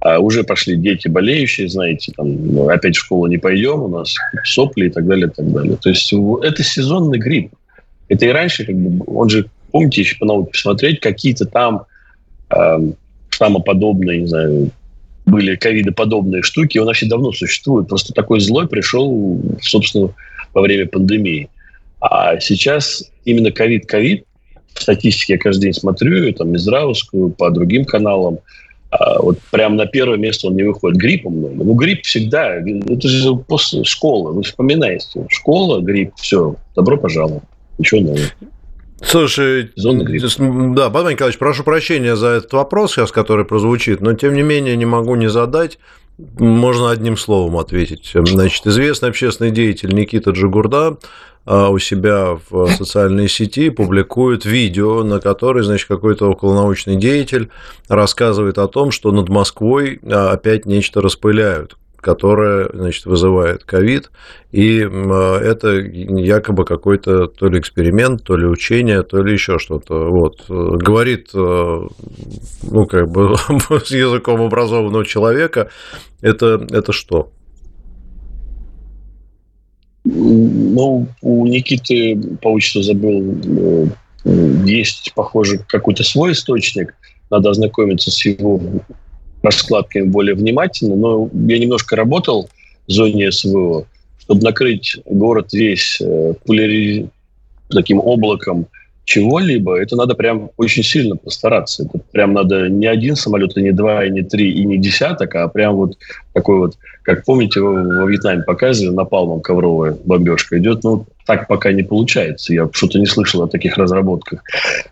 А уже пошли дети болеющие, знаете, там, ну, опять в школу не пойдем, у нас сопли и так далее, и так далее. То есть это сезонный грипп. Это и раньше, как бы, он же, помните, еще по науке посмотреть, какие-то там э, самоподобные, не знаю, были ковидоподобные штуки, он вообще давно существует. Просто такой злой пришел, собственно, во время пандемии. А сейчас именно ковид-ковид, статистики я каждый день смотрю, там, Минздравовскую, по другим каналам – вот прям на первое место он не выходит. Гриппа много. Ну, грипп всегда, это же после школы. Вы вспоминаете. Школа, грипп, все, добро пожаловать. Ничего нового. Слушай, да, Богдан Николаевич, прошу прощения за этот вопрос сейчас, который прозвучит, но тем не менее не могу не задать. Можно одним словом ответить. Значит, известный общественный деятель Никита Джигурда а, у себя в социальной сети публикует видео, на которое, значит, какой-то околонаучный деятель рассказывает о том, что над Москвой а, опять нечто распыляют которое, значит, вызывает ковид, и а, это якобы какой-то то ли эксперимент, то ли учение, то ли еще что-то. Вот. Говорит, ну, как бы с языком образованного человека, это, это что? Ну, у Никиты, отчеству забыл, э, есть, похоже, какой-то свой источник. Надо ознакомиться с его раскладками более внимательно. Но я немножко работал в зоне СВО, чтобы накрыть город весь э, таким облаком чего-либо, это надо прям очень сильно постараться. Это прям надо не один самолет, и не два, и не три, и не десяток, а прям вот такой вот, как помните, во Вьетнаме показывали, напалмом ковровая бомбежка идет, ну, так пока не получается. Я что-то не слышал о таких разработках.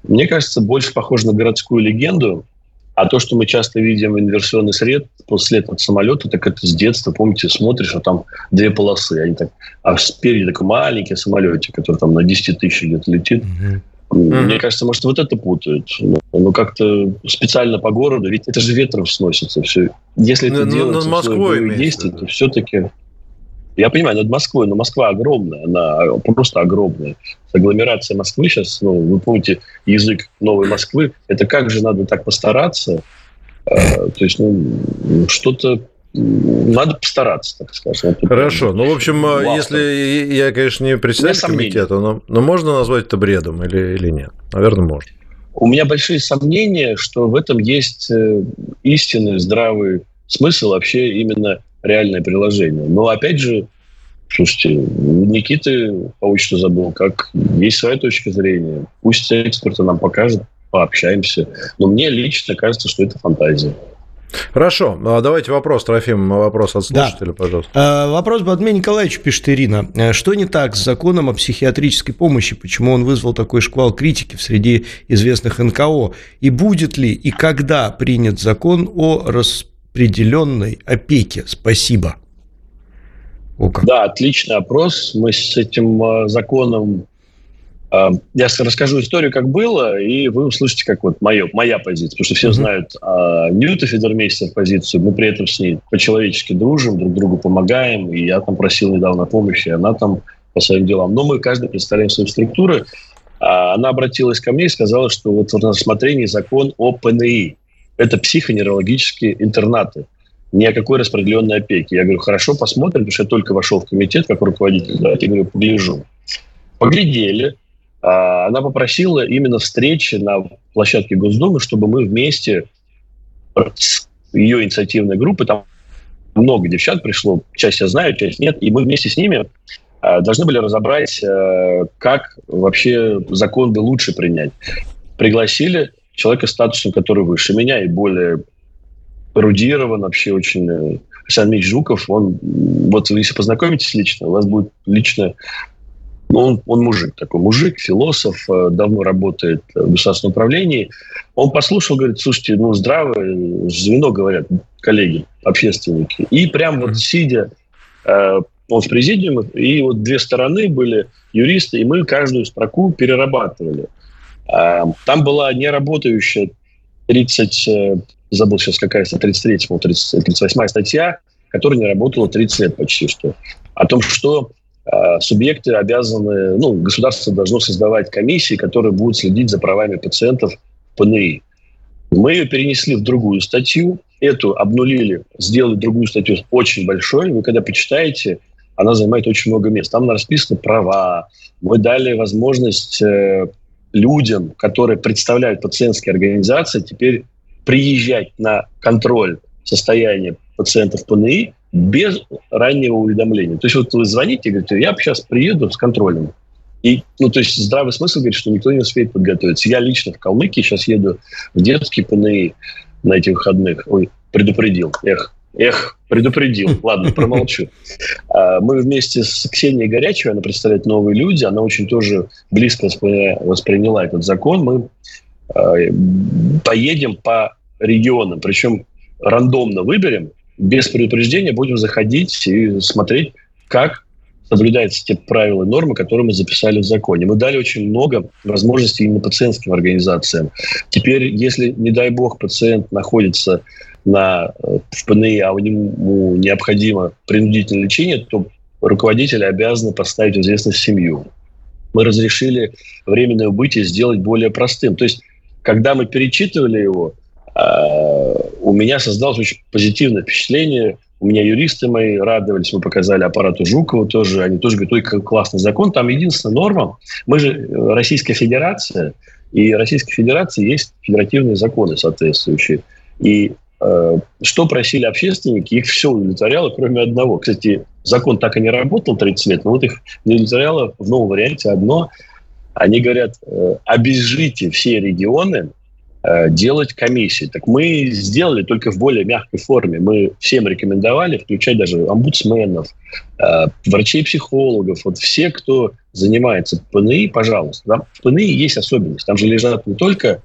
Мне кажется, больше похоже на городскую легенду, а то, что мы часто видим инверсионный след после этого самолета, так это с детства, помните, смотришь, а там две полосы. Они так, а спереди такой маленький самолетик, который там на 10 тысяч где-то летит. Угу. Mm-hmm. Мне кажется, может, вот это путают. Ну, ну, как-то специально по городу, ведь это же ветром сносится все. Если это ну, делается над Москвой действий, то все-таки... Я понимаю, над Москвой, но Москва огромная, она просто огромная. Агломерация Москвы сейчас, ну, вы помните, язык новой Москвы, это как же надо так постараться, э, то есть, ну, что-то надо постараться, так скажем. Хорошо. Ну, в общем, Вахта. если я, конечно, не председатель комитета, но, но можно назвать это бредом или, или нет? Наверное, можно. У меня большие сомнения, что в этом есть э, истинный, здравый смысл, вообще именно реальное приложение. Но, опять же, слушайте, Никиты Паучно забыл, как есть своя точка зрения. Пусть эксперты нам покажут, пообщаемся. Но мне лично кажется, что это фантазия. Хорошо, а давайте вопрос, Трофим, вопрос от слушателя, да. пожалуйста. А, вопрос Бадмей Николаевич, пишет Ирина. Э, что не так с законом о психиатрической помощи? Почему он вызвал такой шквал критики в среди известных НКО? И будет ли и когда принят закон о распределенной опеке? Спасибо. О, как. Да, отличный опрос. Мы с этим э, законом я расскажу историю, как было, и вы услышите, как вот мое, моя позиция. Потому что все mm-hmm. знают а, Ньюта Федермейстер позицию. Мы при этом с ней по-человечески дружим, друг другу помогаем. И я там просил недавно помощи, и она там по своим делам. Но мы каждый представляем свои структуры. А она обратилась ко мне и сказала, что вот на рассмотрении закон о ПНИ. Это психоневрологические интернаты. Ни о какой распределенной опеке. Я говорю, хорошо, посмотрим, потому что я только вошел в комитет как руководитель. Да, я говорю, погляжу. Поглядели, она попросила именно встречи на площадке Госдумы, чтобы мы вместе с ее инициативной группы, там много девчат пришло, часть я знаю, часть нет, и мы вместе с ними а, должны были разобрать, а, как вообще закон бы лучше принять. Пригласили человека статусом, который выше меня и более эрудирован, вообще очень э, Александр Ильич Жуков, он, вот если познакомитесь лично, у вас будет лично ну, он, он мужик такой, мужик, философ, э, давно работает в государственном управлении. Он послушал, говорит, слушайте, ну, здравое звено, говорят коллеги, общественники. И прям вот сидя, э, он в президиуме, и вот две стороны были юристы, и мы каждую строку перерабатывали. Э, там была неработающая 30, э, забыл сейчас какая 33, 30, 38 статья, которая не работала 30 лет почти что. О том, что субъекты обязаны, ну, государство должно создавать комиссии, которые будут следить за правами пациентов в ПНИ. Мы ее перенесли в другую статью, эту обнулили, сделали другую статью очень большой. Вы когда почитаете, она занимает очень много мест. Там расписаны права. Мы дали возможность э, людям, которые представляют пациентские организации, теперь приезжать на контроль состояния пациентов ПНИ без раннего уведомления. То есть вот вы звоните и говорите, я сейчас приеду с контролем. И, ну, то есть здравый смысл говорит, что никто не успеет подготовиться. Я лично в Калмыкии сейчас еду в детский ПНИ на этих выходных. Ой, предупредил. Эх, эх, предупредил. Ладно, промолчу. А, мы вместе с Ксенией Горячевой, она представляет «Новые люди», она очень тоже близко восприняла этот закон. Мы а, поедем по регионам, причем рандомно выберем, без предупреждения будем заходить и смотреть, как соблюдаются те правила и нормы, которые мы записали в законе. Мы дали очень много возможностей именно пациентским организациям. Теперь, если, не дай бог, пациент находится на, э, в ПНИ, а у него необходимо принудительное лечение, то руководители обязаны поставить в известность семью. Мы разрешили временное убытие сделать более простым. То есть, когда мы перечитывали его, а, меня создалось очень позитивное впечатление. У меня юристы мои радовались, мы показали аппарату Жукова тоже, они тоже говорят, ой, какой классный закон. Там единственная норма, мы же э, Российская Федерация, и Российской Федерации есть федеративные законы соответствующие. И э, что просили общественники, их все удовлетворяло, кроме одного. Кстати, закон так и не работал 30 лет, но вот их не удовлетворяло в новом варианте одно. Они говорят, э, обезжите все регионы делать комиссии. Так мы сделали только в более мягкой форме. Мы всем рекомендовали, включать даже омбудсменов, э, врачей-психологов, вот все, кто занимается ПНИ, пожалуйста. Там в ПНИ есть особенность. Там же лежат не только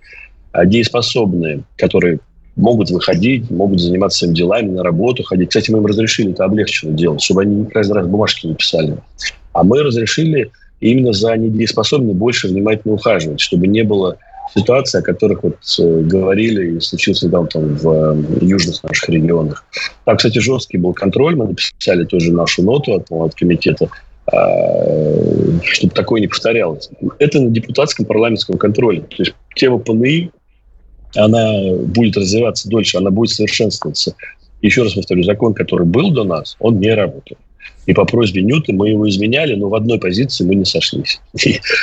дееспособные, которые могут выходить, могут заниматься своими делами, на работу ходить. Кстати, мы им разрешили это облегченно делать, чтобы они каждый раз бумажки не писали. А мы разрешили именно за недееспособными больше внимательно ухаживать, чтобы не было ситуации, о которых вот э, говорили и случился там, там в э, южных наших регионах. Там, кстати, жесткий был контроль. Мы написали тоже нашу ноту от, от комитета, а, чтобы такое не повторялось. Это на депутатском парламентском контроле. То есть тема ПНИ, она будет развиваться дольше, она будет совершенствоваться. Еще раз повторю, закон, который был до нас, он не работал. И по просьбе Ньюта мы его изменяли, но в одной позиции мы не сошлись.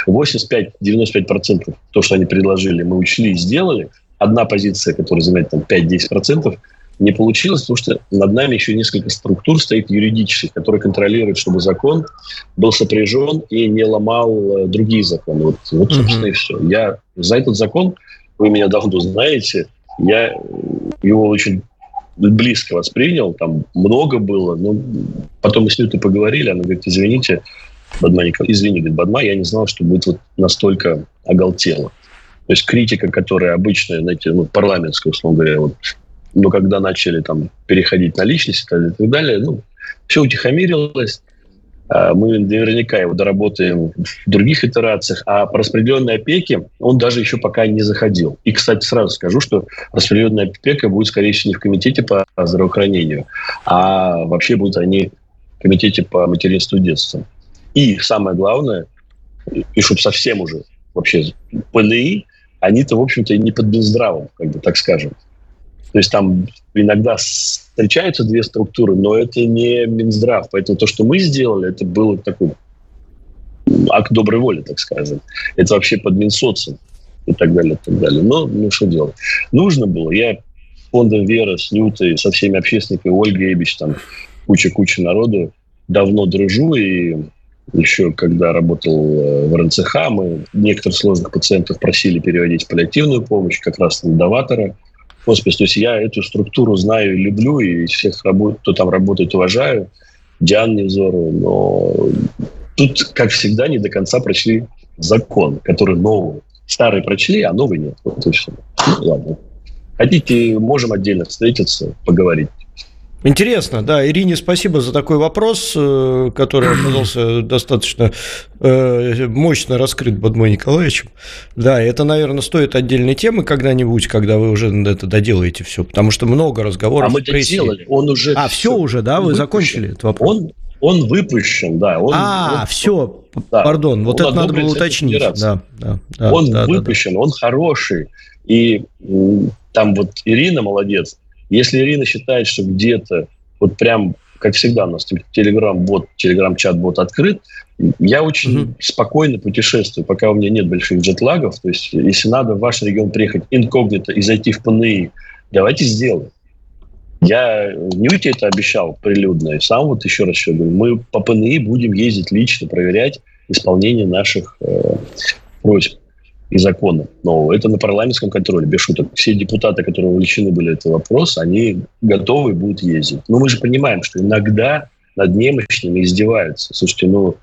85-95% то, что они предложили, мы учли и сделали. Одна позиция, которая занимает там 5-10%, не получилось, потому что над нами еще несколько структур стоит юридических, которые контролируют, чтобы закон был сопряжен и не ломал э, другие законы. Вот, вот собственно, mm-hmm. и все. Я за этот закон, вы меня давно знаете, я его очень близко воспринял, там много было, но потом мы с Нютой поговорили, она говорит, извините, Бадма, извини, говорит, Бадма, я не знал, что будет вот настолько оголтело. То есть критика, которая обычная, знаете, ну, парламентская, условно говоря, вот, но когда начали там переходить на личность и так далее, ну, все утихомирилось, мы наверняка его доработаем в других итерациях, а по распределенной опеке он даже еще пока не заходил. И, кстати, сразу скажу, что распределенная опека будет, скорее всего, не в комитете по здравоохранению, а вообще будут они в комитете по материнству и детству. И самое главное, и чтобы совсем уже вообще ПНИ, они-то, в общем-то, не под Минздравом, как бы так скажем. То есть там иногда встречаются две структуры, но это не Минздрав. Поэтому то, что мы сделали, это было такой акт доброй воли, так скажем. Это вообще под Минсоцем и так далее, и так далее. Но, ну, что делать? Нужно было. Я фондом Вера с Нютой, со всеми общественниками, Ольгой Эбич, там куча-куча народу, давно дружу, и еще когда работал э, в РНЦХ, мы некоторых сложных пациентов просили переводить в паллиативную помощь, как раз на даватора – хоспис. То есть я эту структуру знаю и люблю, и всех, кто там работает, уважаю. Диан Невзору, но тут, как всегда, не до конца прочли закон, который новый. Старый прочли, а новый нет. Вот все. Ну, ладно. Хотите, можем отдельно встретиться, поговорить. Интересно, да. Ирине спасибо за такой вопрос, э, который оказался достаточно э, мощно раскрыт Бадмой Николаевичем. Да, это, наверное, стоит отдельной темы когда-нибудь, когда вы уже это доделаете все, потому что много разговоров. А мы это сделали, он уже... А, все, уже, да, вы выпущен. закончили этот вопрос? Он, он выпущен, да. Он, а, он, все, да, пардон, вот это надо было уточнить. Да, да, да, он да, выпущен, да, да. он хороший. И там вот Ирина молодец, если Ирина считает, что где-то вот прям, как всегда, у нас телеграм-бот, телеграм-чат-бот открыт, я очень mm-hmm. спокойно путешествую, пока у меня нет больших джетлагов. То есть, если надо в ваш регион приехать инкогнито и зайти в ПНИ, давайте сделаем. Я уйти это обещал прилюдно. И сам вот еще раз еще говорю, мы по ПНИ будем ездить лично, проверять исполнение наших э, просьб и закона нового. Это на парламентском контроле, без шуток. Все депутаты, которые увлечены были этим вопросом, они готовы будут ездить. Но мы же понимаем, что иногда над немощными издеваются. Слушайте, ну,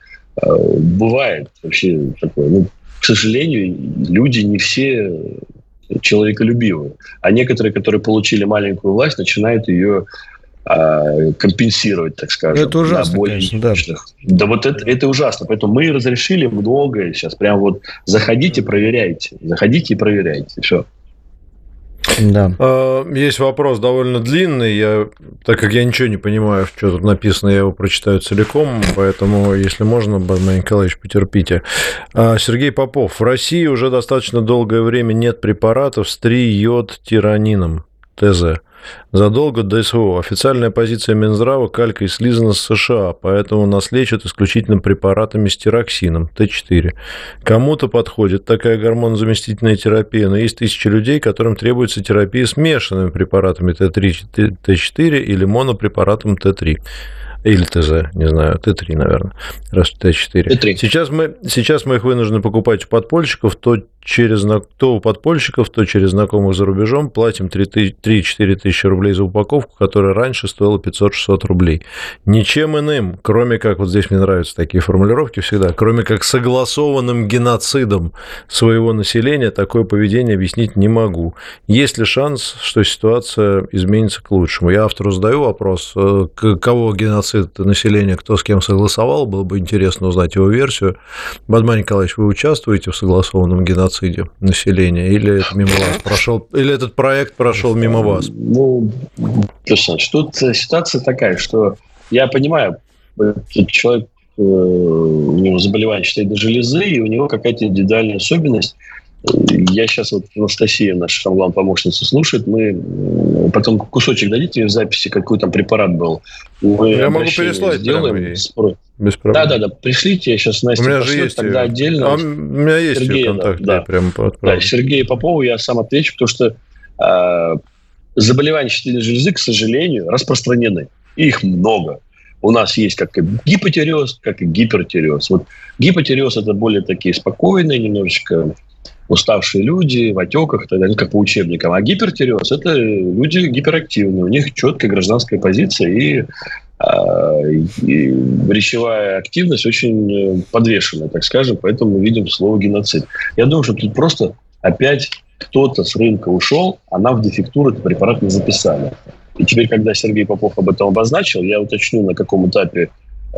э, бывает вообще такое. Ну, к сожалению, люди не все человеколюбивые. А некоторые, которые получили маленькую власть, начинают ее компенсировать, так скажем. Это ужасно, да, более конечно, да. Да вот это, это ужасно. Поэтому мы разрешили многое сейчас. Прям вот заходите, проверяйте. Заходите и проверяйте. Все. Да. А, есть вопрос довольно длинный. Я, так как я ничего не понимаю, что тут написано, я его прочитаю целиком. Поэтому, если можно, Бадман Николаевич, потерпите. А, Сергей Попов. В России уже достаточно долгое время нет препаратов с 3-йод-тиранином, ТЗ задолго до СВО. Официальная позиция Минздрава калькой слизана с США, поэтому нас лечат исключительно препаратами с тироксином, Т4. Кому-то подходит такая гормонозаместительная терапия, но есть тысячи людей, которым требуется терапия смешанными препаратами Т3, Т4 или монопрепаратом Т3. Или ТЗ, не знаю, Т3, наверное, раз Т4. Т3. Сейчас мы, сейчас мы их вынуждены покупать у подпольщиков, то через, то у подпольщиков, то через знакомых за рубежом платим 3-4 тысячи рублей за упаковку, которая раньше стоила 500-600 рублей. Ничем иным, кроме как, вот здесь мне нравятся такие формулировки всегда, кроме как согласованным геноцидом своего населения, такое поведение объяснить не могу. Есть ли шанс, что ситуация изменится к лучшему? Я автору задаю вопрос, э, кого геноцид населения, кто с кем согласовал, было бы интересно узнать его версию. Бадман Николаевич, вы участвуете в согласованном геноциде? Геноциде населения? Или это мимо вас прошел? Или этот проект прошел мимо вас? Ну, Александр, тут ситуация такая, что я понимаю, человек э, у него заболевание щитовидной железы, и у него какая-то индивидуальная особенность. Я сейчас вот Анастасия, наша главная помощница, слушает. Мы потом кусочек дадите в записи, какой там препарат был. Мы я могу переслать. Сделаем. Без проблем. Да, да, да. Пришлите, я сейчас Настя у меня же есть тогда ее. отдельно. А, у меня есть Сергея, ее контакт, да, прям Да, Сергею Попову я сам отвечу, потому что э, заболевания щитовидной железы, к сожалению, распространены. Их много. У нас есть как и гипотереоз, как и гипертереоз. Вот гипотереоз – это более такие спокойные, немножечко уставшие люди в отеках, тогда, ну, как по учебникам. А гипертереоз – это люди гиперактивные, у них четкая гражданская позиция и, а, и речевая активность очень подвешенная, так скажем, поэтому мы видим слово геноцид. Я думаю, что тут просто опять кто-то с рынка ушел, а нам в дефектуру этот препарат не записали. И теперь, когда Сергей Попов об этом обозначил, я уточню, на каком этапе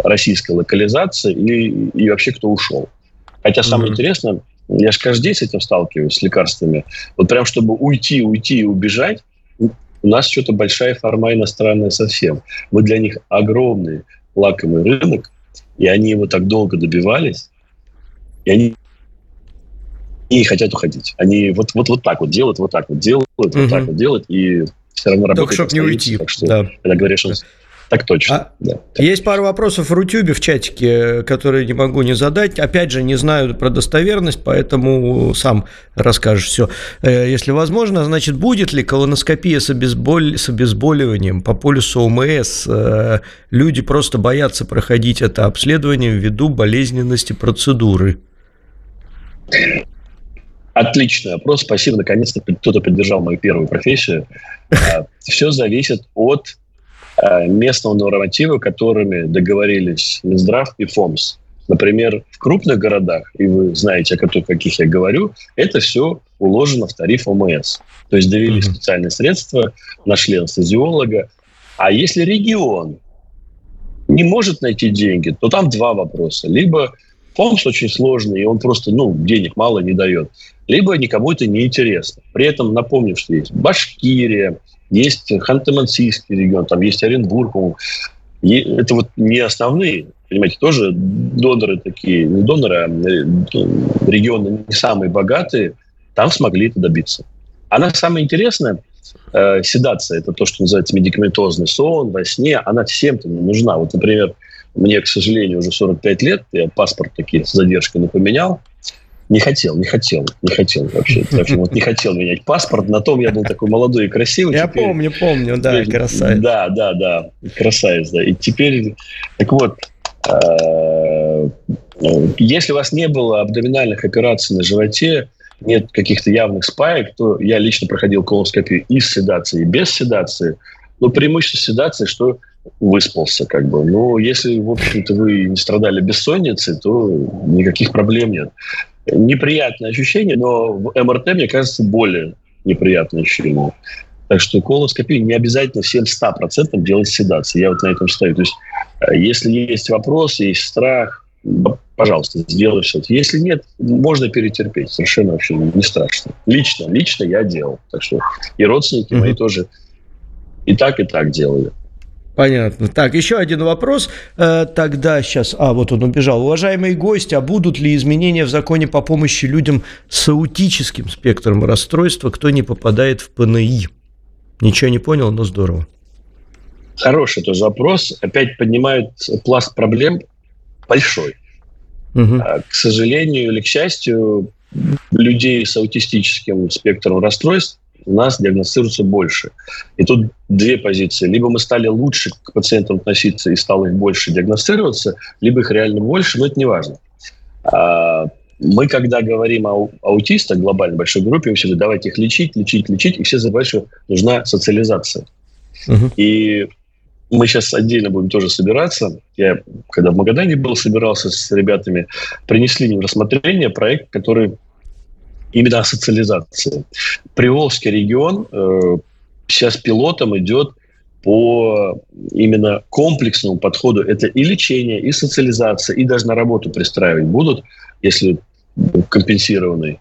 российской локализации и, и вообще кто ушел. Хотя самое mm-hmm. интересное, я же каждый день с этим сталкиваюсь, с лекарствами. Вот прям чтобы уйти, уйти и убежать, у нас что-то большая форма иностранная совсем. Мы для них огромный лакомый рынок, и они его так долго добивались, и они не хотят уходить. Они вот, вот, вот так вот делают, вот так вот делают, угу. вот так вот делают, и все равно работают. Только чтобы не уйти. Так что, да. когда говоришь, что так точно. А, да. Есть пару вопросов в Рутюбе, в чатике, которые не могу не задать. Опять же, не знаю про достоверность, поэтому сам расскажешь все. Э, если возможно, значит, будет ли колоноскопия с, обезболь... с обезболиванием по полюсу ОМС? Э, люди просто боятся проходить это обследование ввиду болезненности процедуры. Отличный вопрос. Спасибо. Наконец-то кто-то поддержал мою первую профессию. А, все зависит от Э, местного норматива, которыми договорились Минздрав и ФОМС. Например, в крупных городах, и вы знаете, о каких, каких я говорю, это все уложено в тариф ОМС. То есть довели mm-hmm. специальные средства, нашли анестезиолога. А если регион не может найти деньги, то там два вопроса. Либо ФОМС очень сложный, и он просто ну, денег мало не дает. Либо никому это не интересно. При этом напомню, что есть Башкирия, есть Ханты-Мансийский регион, там есть Оренбург. Это вот не основные, понимаете, тоже доноры такие, не доноры, а э, регионы не самые богатые, там смогли это добиться. Она самое интересное, э, седация, это то, что называется медикаментозный сон, во сне, она всем-то не нужна. Вот, например, мне, к сожалению, уже 45 лет, я паспорт такие с задержкой не поменял, не хотел, не хотел, не хотел вообще. Так вот не хотел менять паспорт. На том я был такой молодой и красивый. Я теперь, помню, помню, да, теперь, красавец. Да, да, да, красавец, да. И теперь, так вот, э, если у вас не было абдоминальных операций на животе, нет каких-то явных спаек, то я лично проходил колоноскопию и с седацией, и без седации. Но преимущество седации, что выспался, как бы. Но если, в общем-то, вы не страдали бессонницей, то никаких проблем нет неприятное ощущение, но в МРТ, мне кажется, более неприятное ощущение. Так что колоскопию не обязательно всем 100% делать седации. Я вот на этом стою. То есть, э, если есть вопросы, есть страх, пожалуйста, сделай все. Если нет, можно перетерпеть. Совершенно вообще не страшно. Лично, лично я делал. Так что и родственники mm-hmm. мои тоже и так, и так делали. Понятно. Так, еще один вопрос. Э, тогда сейчас... А, вот он убежал. Уважаемые гости, а будут ли изменения в законе по помощи людям с аутическим спектром расстройства, кто не попадает в ПНИ? Ничего не понял, но здорово. Хороший тоже вопрос. Опять поднимают пласт проблем большой. Угу. К сожалению или к счастью, людей с аутистическим спектром расстройств у нас диагностируется больше. И тут две позиции. Либо мы стали лучше к пациентам относиться и стало их больше диагностироваться, либо их реально больше, но это не важно. А, мы, когда говорим о аутистах, глобально большой группе, мы всегда давайте их лечить, лечить, лечить, и все забывают, что нужна социализация. Угу. И мы сейчас отдельно будем тоже собираться. Я, когда в Магадане был, собирался с ребятами, принесли в рассмотрение проект, который именно о социализации. Приволжский регион э, сейчас пилотом идет по именно комплексному подходу. Это и лечение, и социализация, и даже на работу пристраивать будут, если компенсированный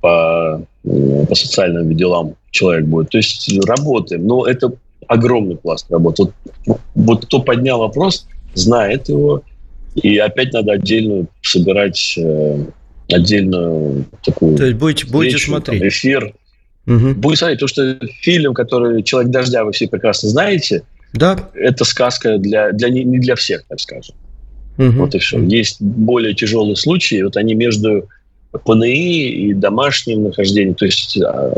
по, э, по социальным делам человек будет. То есть работаем. Но это огромный пласт работы. Вот, вот кто поднял вопрос, знает его. И опять надо отдельно собирать э, отдельно такую То есть будете, будете смотреть. Там, эфир. Угу. Будет смотреть, то что фильм, который «Человек дождя» вы все прекрасно знаете, да. это сказка для, для, не для всех, так скажем. Угу. Вот и все. Есть более тяжелые случаи, вот они между ПНИ и домашним нахождением, то есть а,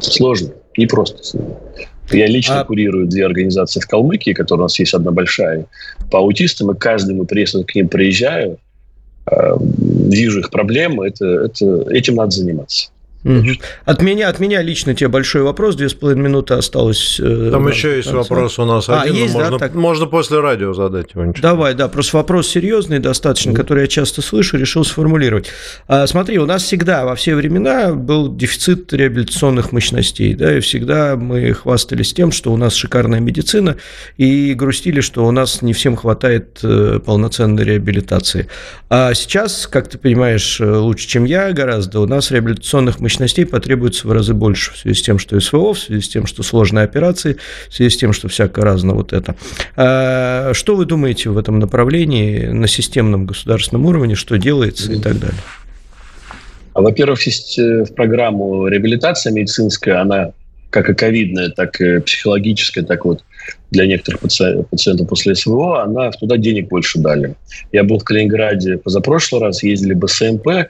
сложно, не просто. Я лично а... курирую две организации в Калмыкии, которые у нас есть одна большая, по аутистам, и каждый мой приезд к ним приезжаю, вижу их проблемы, это, это, этим надо заниматься. От меня, от меня лично тебе большой вопрос, две с половиной минуты осталось. Э, Там еще есть вопрос у нас а, один, есть, можно, да? так... можно после радио задать его. Давай, да, просто вопрос серьезный достаточно, который я часто слышу, решил сформулировать. А, смотри, у нас всегда во все времена был дефицит реабилитационных мощностей, да, и всегда мы хвастались тем, что у нас шикарная медицина, и грустили, что у нас не всем хватает э, полноценной реабилитации. А сейчас, как ты понимаешь, лучше, чем я гораздо, у нас реабилитационных мощностей мощностей потребуется в разы больше в связи с тем, что СВО, в связи с тем, что сложные операции, в связи с тем, что всякое разное вот это. А что вы думаете в этом направлении на системном государственном уровне, что делается и так далее? А, во-первых, есть э, в программу реабилитация медицинская, она как и ковидная, так и психологическая, так вот для некоторых пациентов после СВО, она туда денег больше дали. Я был в Калининграде позапрошлый раз, ездили бы СМП,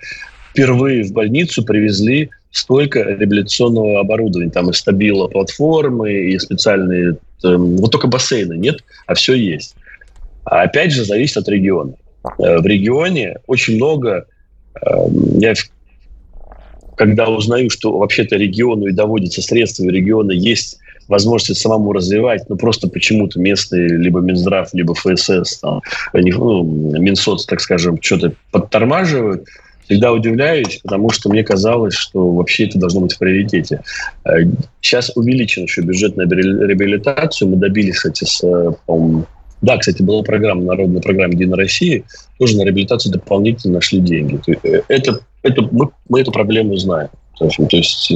впервые в больницу привезли столько реабилитационного оборудования. Там и стабила платформы, и специальные... Там, вот только бассейна нет, а все есть. А опять же, зависит от региона. Э, в регионе очень много... Эм, я когда узнаю, что вообще-то региону и доводятся средства региона, есть возможность самому развивать, но просто почему-то местные, либо Минздрав, либо ФСС, там, они, ну, Минсоц, так скажем, что-то подтормаживают, всегда удивляюсь, потому что мне казалось, что вообще это должно быть в приоритете. Э, сейчас увеличен еще бюджет на реабилитацию. Мы добились, кстати, с, э, да, кстати, была программа, народная программа «Единая Россия», тоже на реабилитацию дополнительно нашли деньги. Э, это, это, мы, мы эту проблему знаем. То есть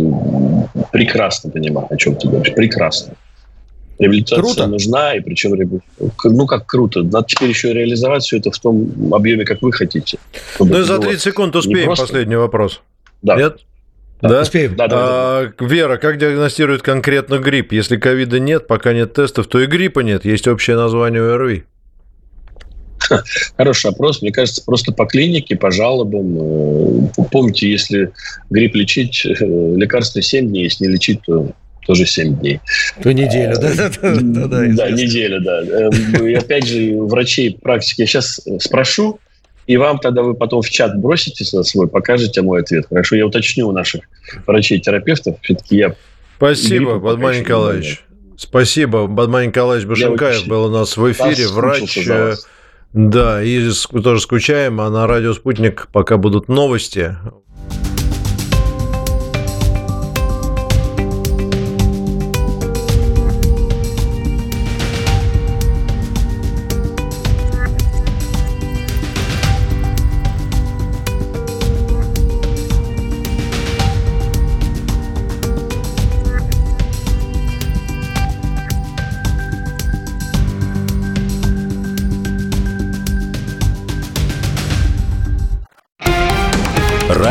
прекрасно понимаю, о чем ты говоришь. Прекрасно. Реабилитация круто. нужна, и причем, ну как круто, надо теперь еще реализовать все это в том объеме, как вы хотите. Ну и за 30 секунд успеем просто... последний вопрос. Да. Нет? Да, да? Успеем. Да, да, а, да. Вера, как диагностируют конкретно грипп? Если ковида нет, пока нет тестов, то и гриппа нет. Есть общее название ОРВИ. Хороший вопрос. Мне кажется, просто по клинике, по жалобам. Э, помните, если грипп лечить, э, лекарства 7 дней, если не лечить, то тоже 7 дней. То неделю, да? Да, да, да, да неделя, да. Эм, и опять же, врачей практики я сейчас спрошу, и вам тогда вы потом в чат бросите свой, покажете мой ответ. Хорошо, я уточню у наших врачей-терапевтов. Все-таки я... Спасибо, Бадман Николаевич. Спасибо. Бадман Николаевич Башенкаев был у нас в эфире. Врач. Э, да, и тоже скучаем. А на радио «Спутник» пока будут новости.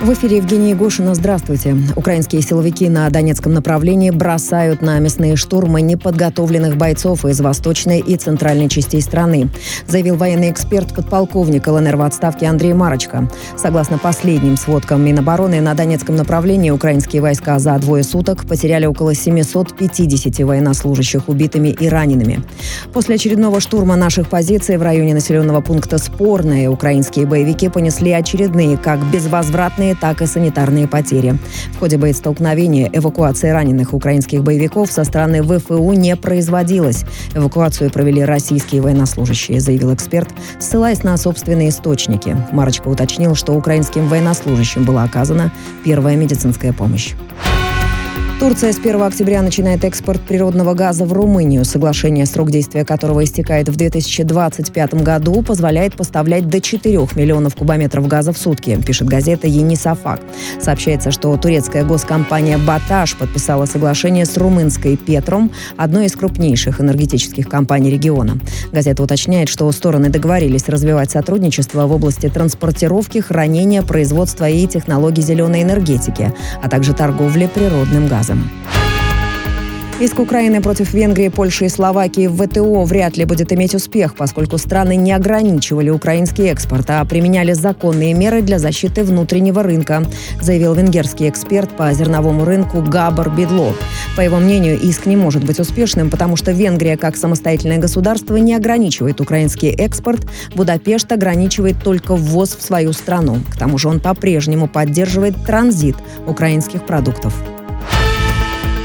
В эфире Евгения Егошина. Здравствуйте. Украинские силовики на Донецком направлении бросают на мясные штурмы неподготовленных бойцов из восточной и центральной частей страны, заявил военный эксперт, подполковник ЛНР в отставке Андрей Марочка. Согласно последним сводкам Минобороны, на Донецком направлении украинские войска за двое суток потеряли около 750 военнослужащих убитыми и ранеными. После очередного штурма наших позиций в районе населенного пункта Спорное украинские боевики понесли очередные, как безвозвратные материальные, так и санитарные потери. В ходе боестолкновения эвакуация раненых украинских боевиков со стороны ВФУ не производилась. Эвакуацию провели российские военнослужащие, заявил эксперт, ссылаясь на собственные источники. Марочка уточнил, что украинским военнослужащим была оказана первая медицинская помощь. Турция с 1 октября начинает экспорт природного газа в Румынию. Соглашение, срок действия которого истекает в 2025 году, позволяет поставлять до 4 миллионов кубометров газа в сутки, пишет газета «Енисафак». Сообщается, что турецкая госкомпания «Баташ» подписала соглашение с румынской «Петром», одной из крупнейших энергетических компаний региона. Газета уточняет, что стороны договорились развивать сотрудничество в области транспортировки, хранения, производства и технологий зеленой энергетики, а также торговли природным газом газом. Иск Украины против Венгрии, Польши и Словакии в ВТО вряд ли будет иметь успех, поскольку страны не ограничивали украинский экспорт, а применяли законные меры для защиты внутреннего рынка, заявил венгерский эксперт по зерновому рынку Габар Бедло. По его мнению, иск не может быть успешным, потому что Венгрия, как самостоятельное государство, не ограничивает украинский экспорт. Будапешт ограничивает только ввоз в свою страну. К тому же он по-прежнему поддерживает транзит украинских продуктов.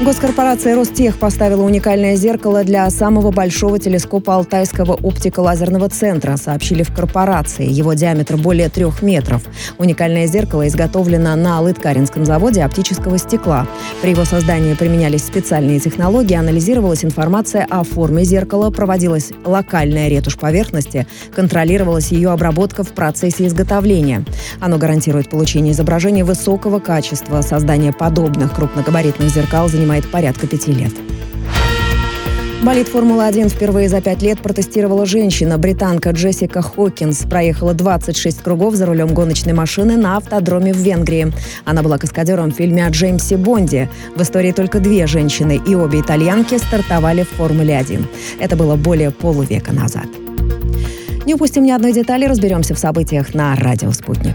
Госкорпорация «Ростех» поставила уникальное зеркало для самого большого телескопа Алтайского оптико-лазерного центра, сообщили в корпорации. Его диаметр более трех метров. Уникальное зеркало изготовлено на Лыткаринском заводе оптического стекла. При его создании применялись специальные технологии, анализировалась информация о форме зеркала, проводилась локальная ретушь поверхности, контролировалась ее обработка в процессе изготовления. Оно гарантирует получение изображений высокого качества. Создание подобных крупногабаритных зеркал занимает занимает порядка пяти лет. Болит Формула-1 впервые за пять лет протестировала женщина. Британка Джессика Хокинс проехала 26 кругов за рулем гоночной машины на автодроме в Венгрии. Она была каскадером в фильме о Джеймсе Бонде. В истории только две женщины и обе итальянки стартовали в Формуле-1. Это было более полувека назад. Не упустим ни одной детали, разберемся в событиях на «Радио Спутник».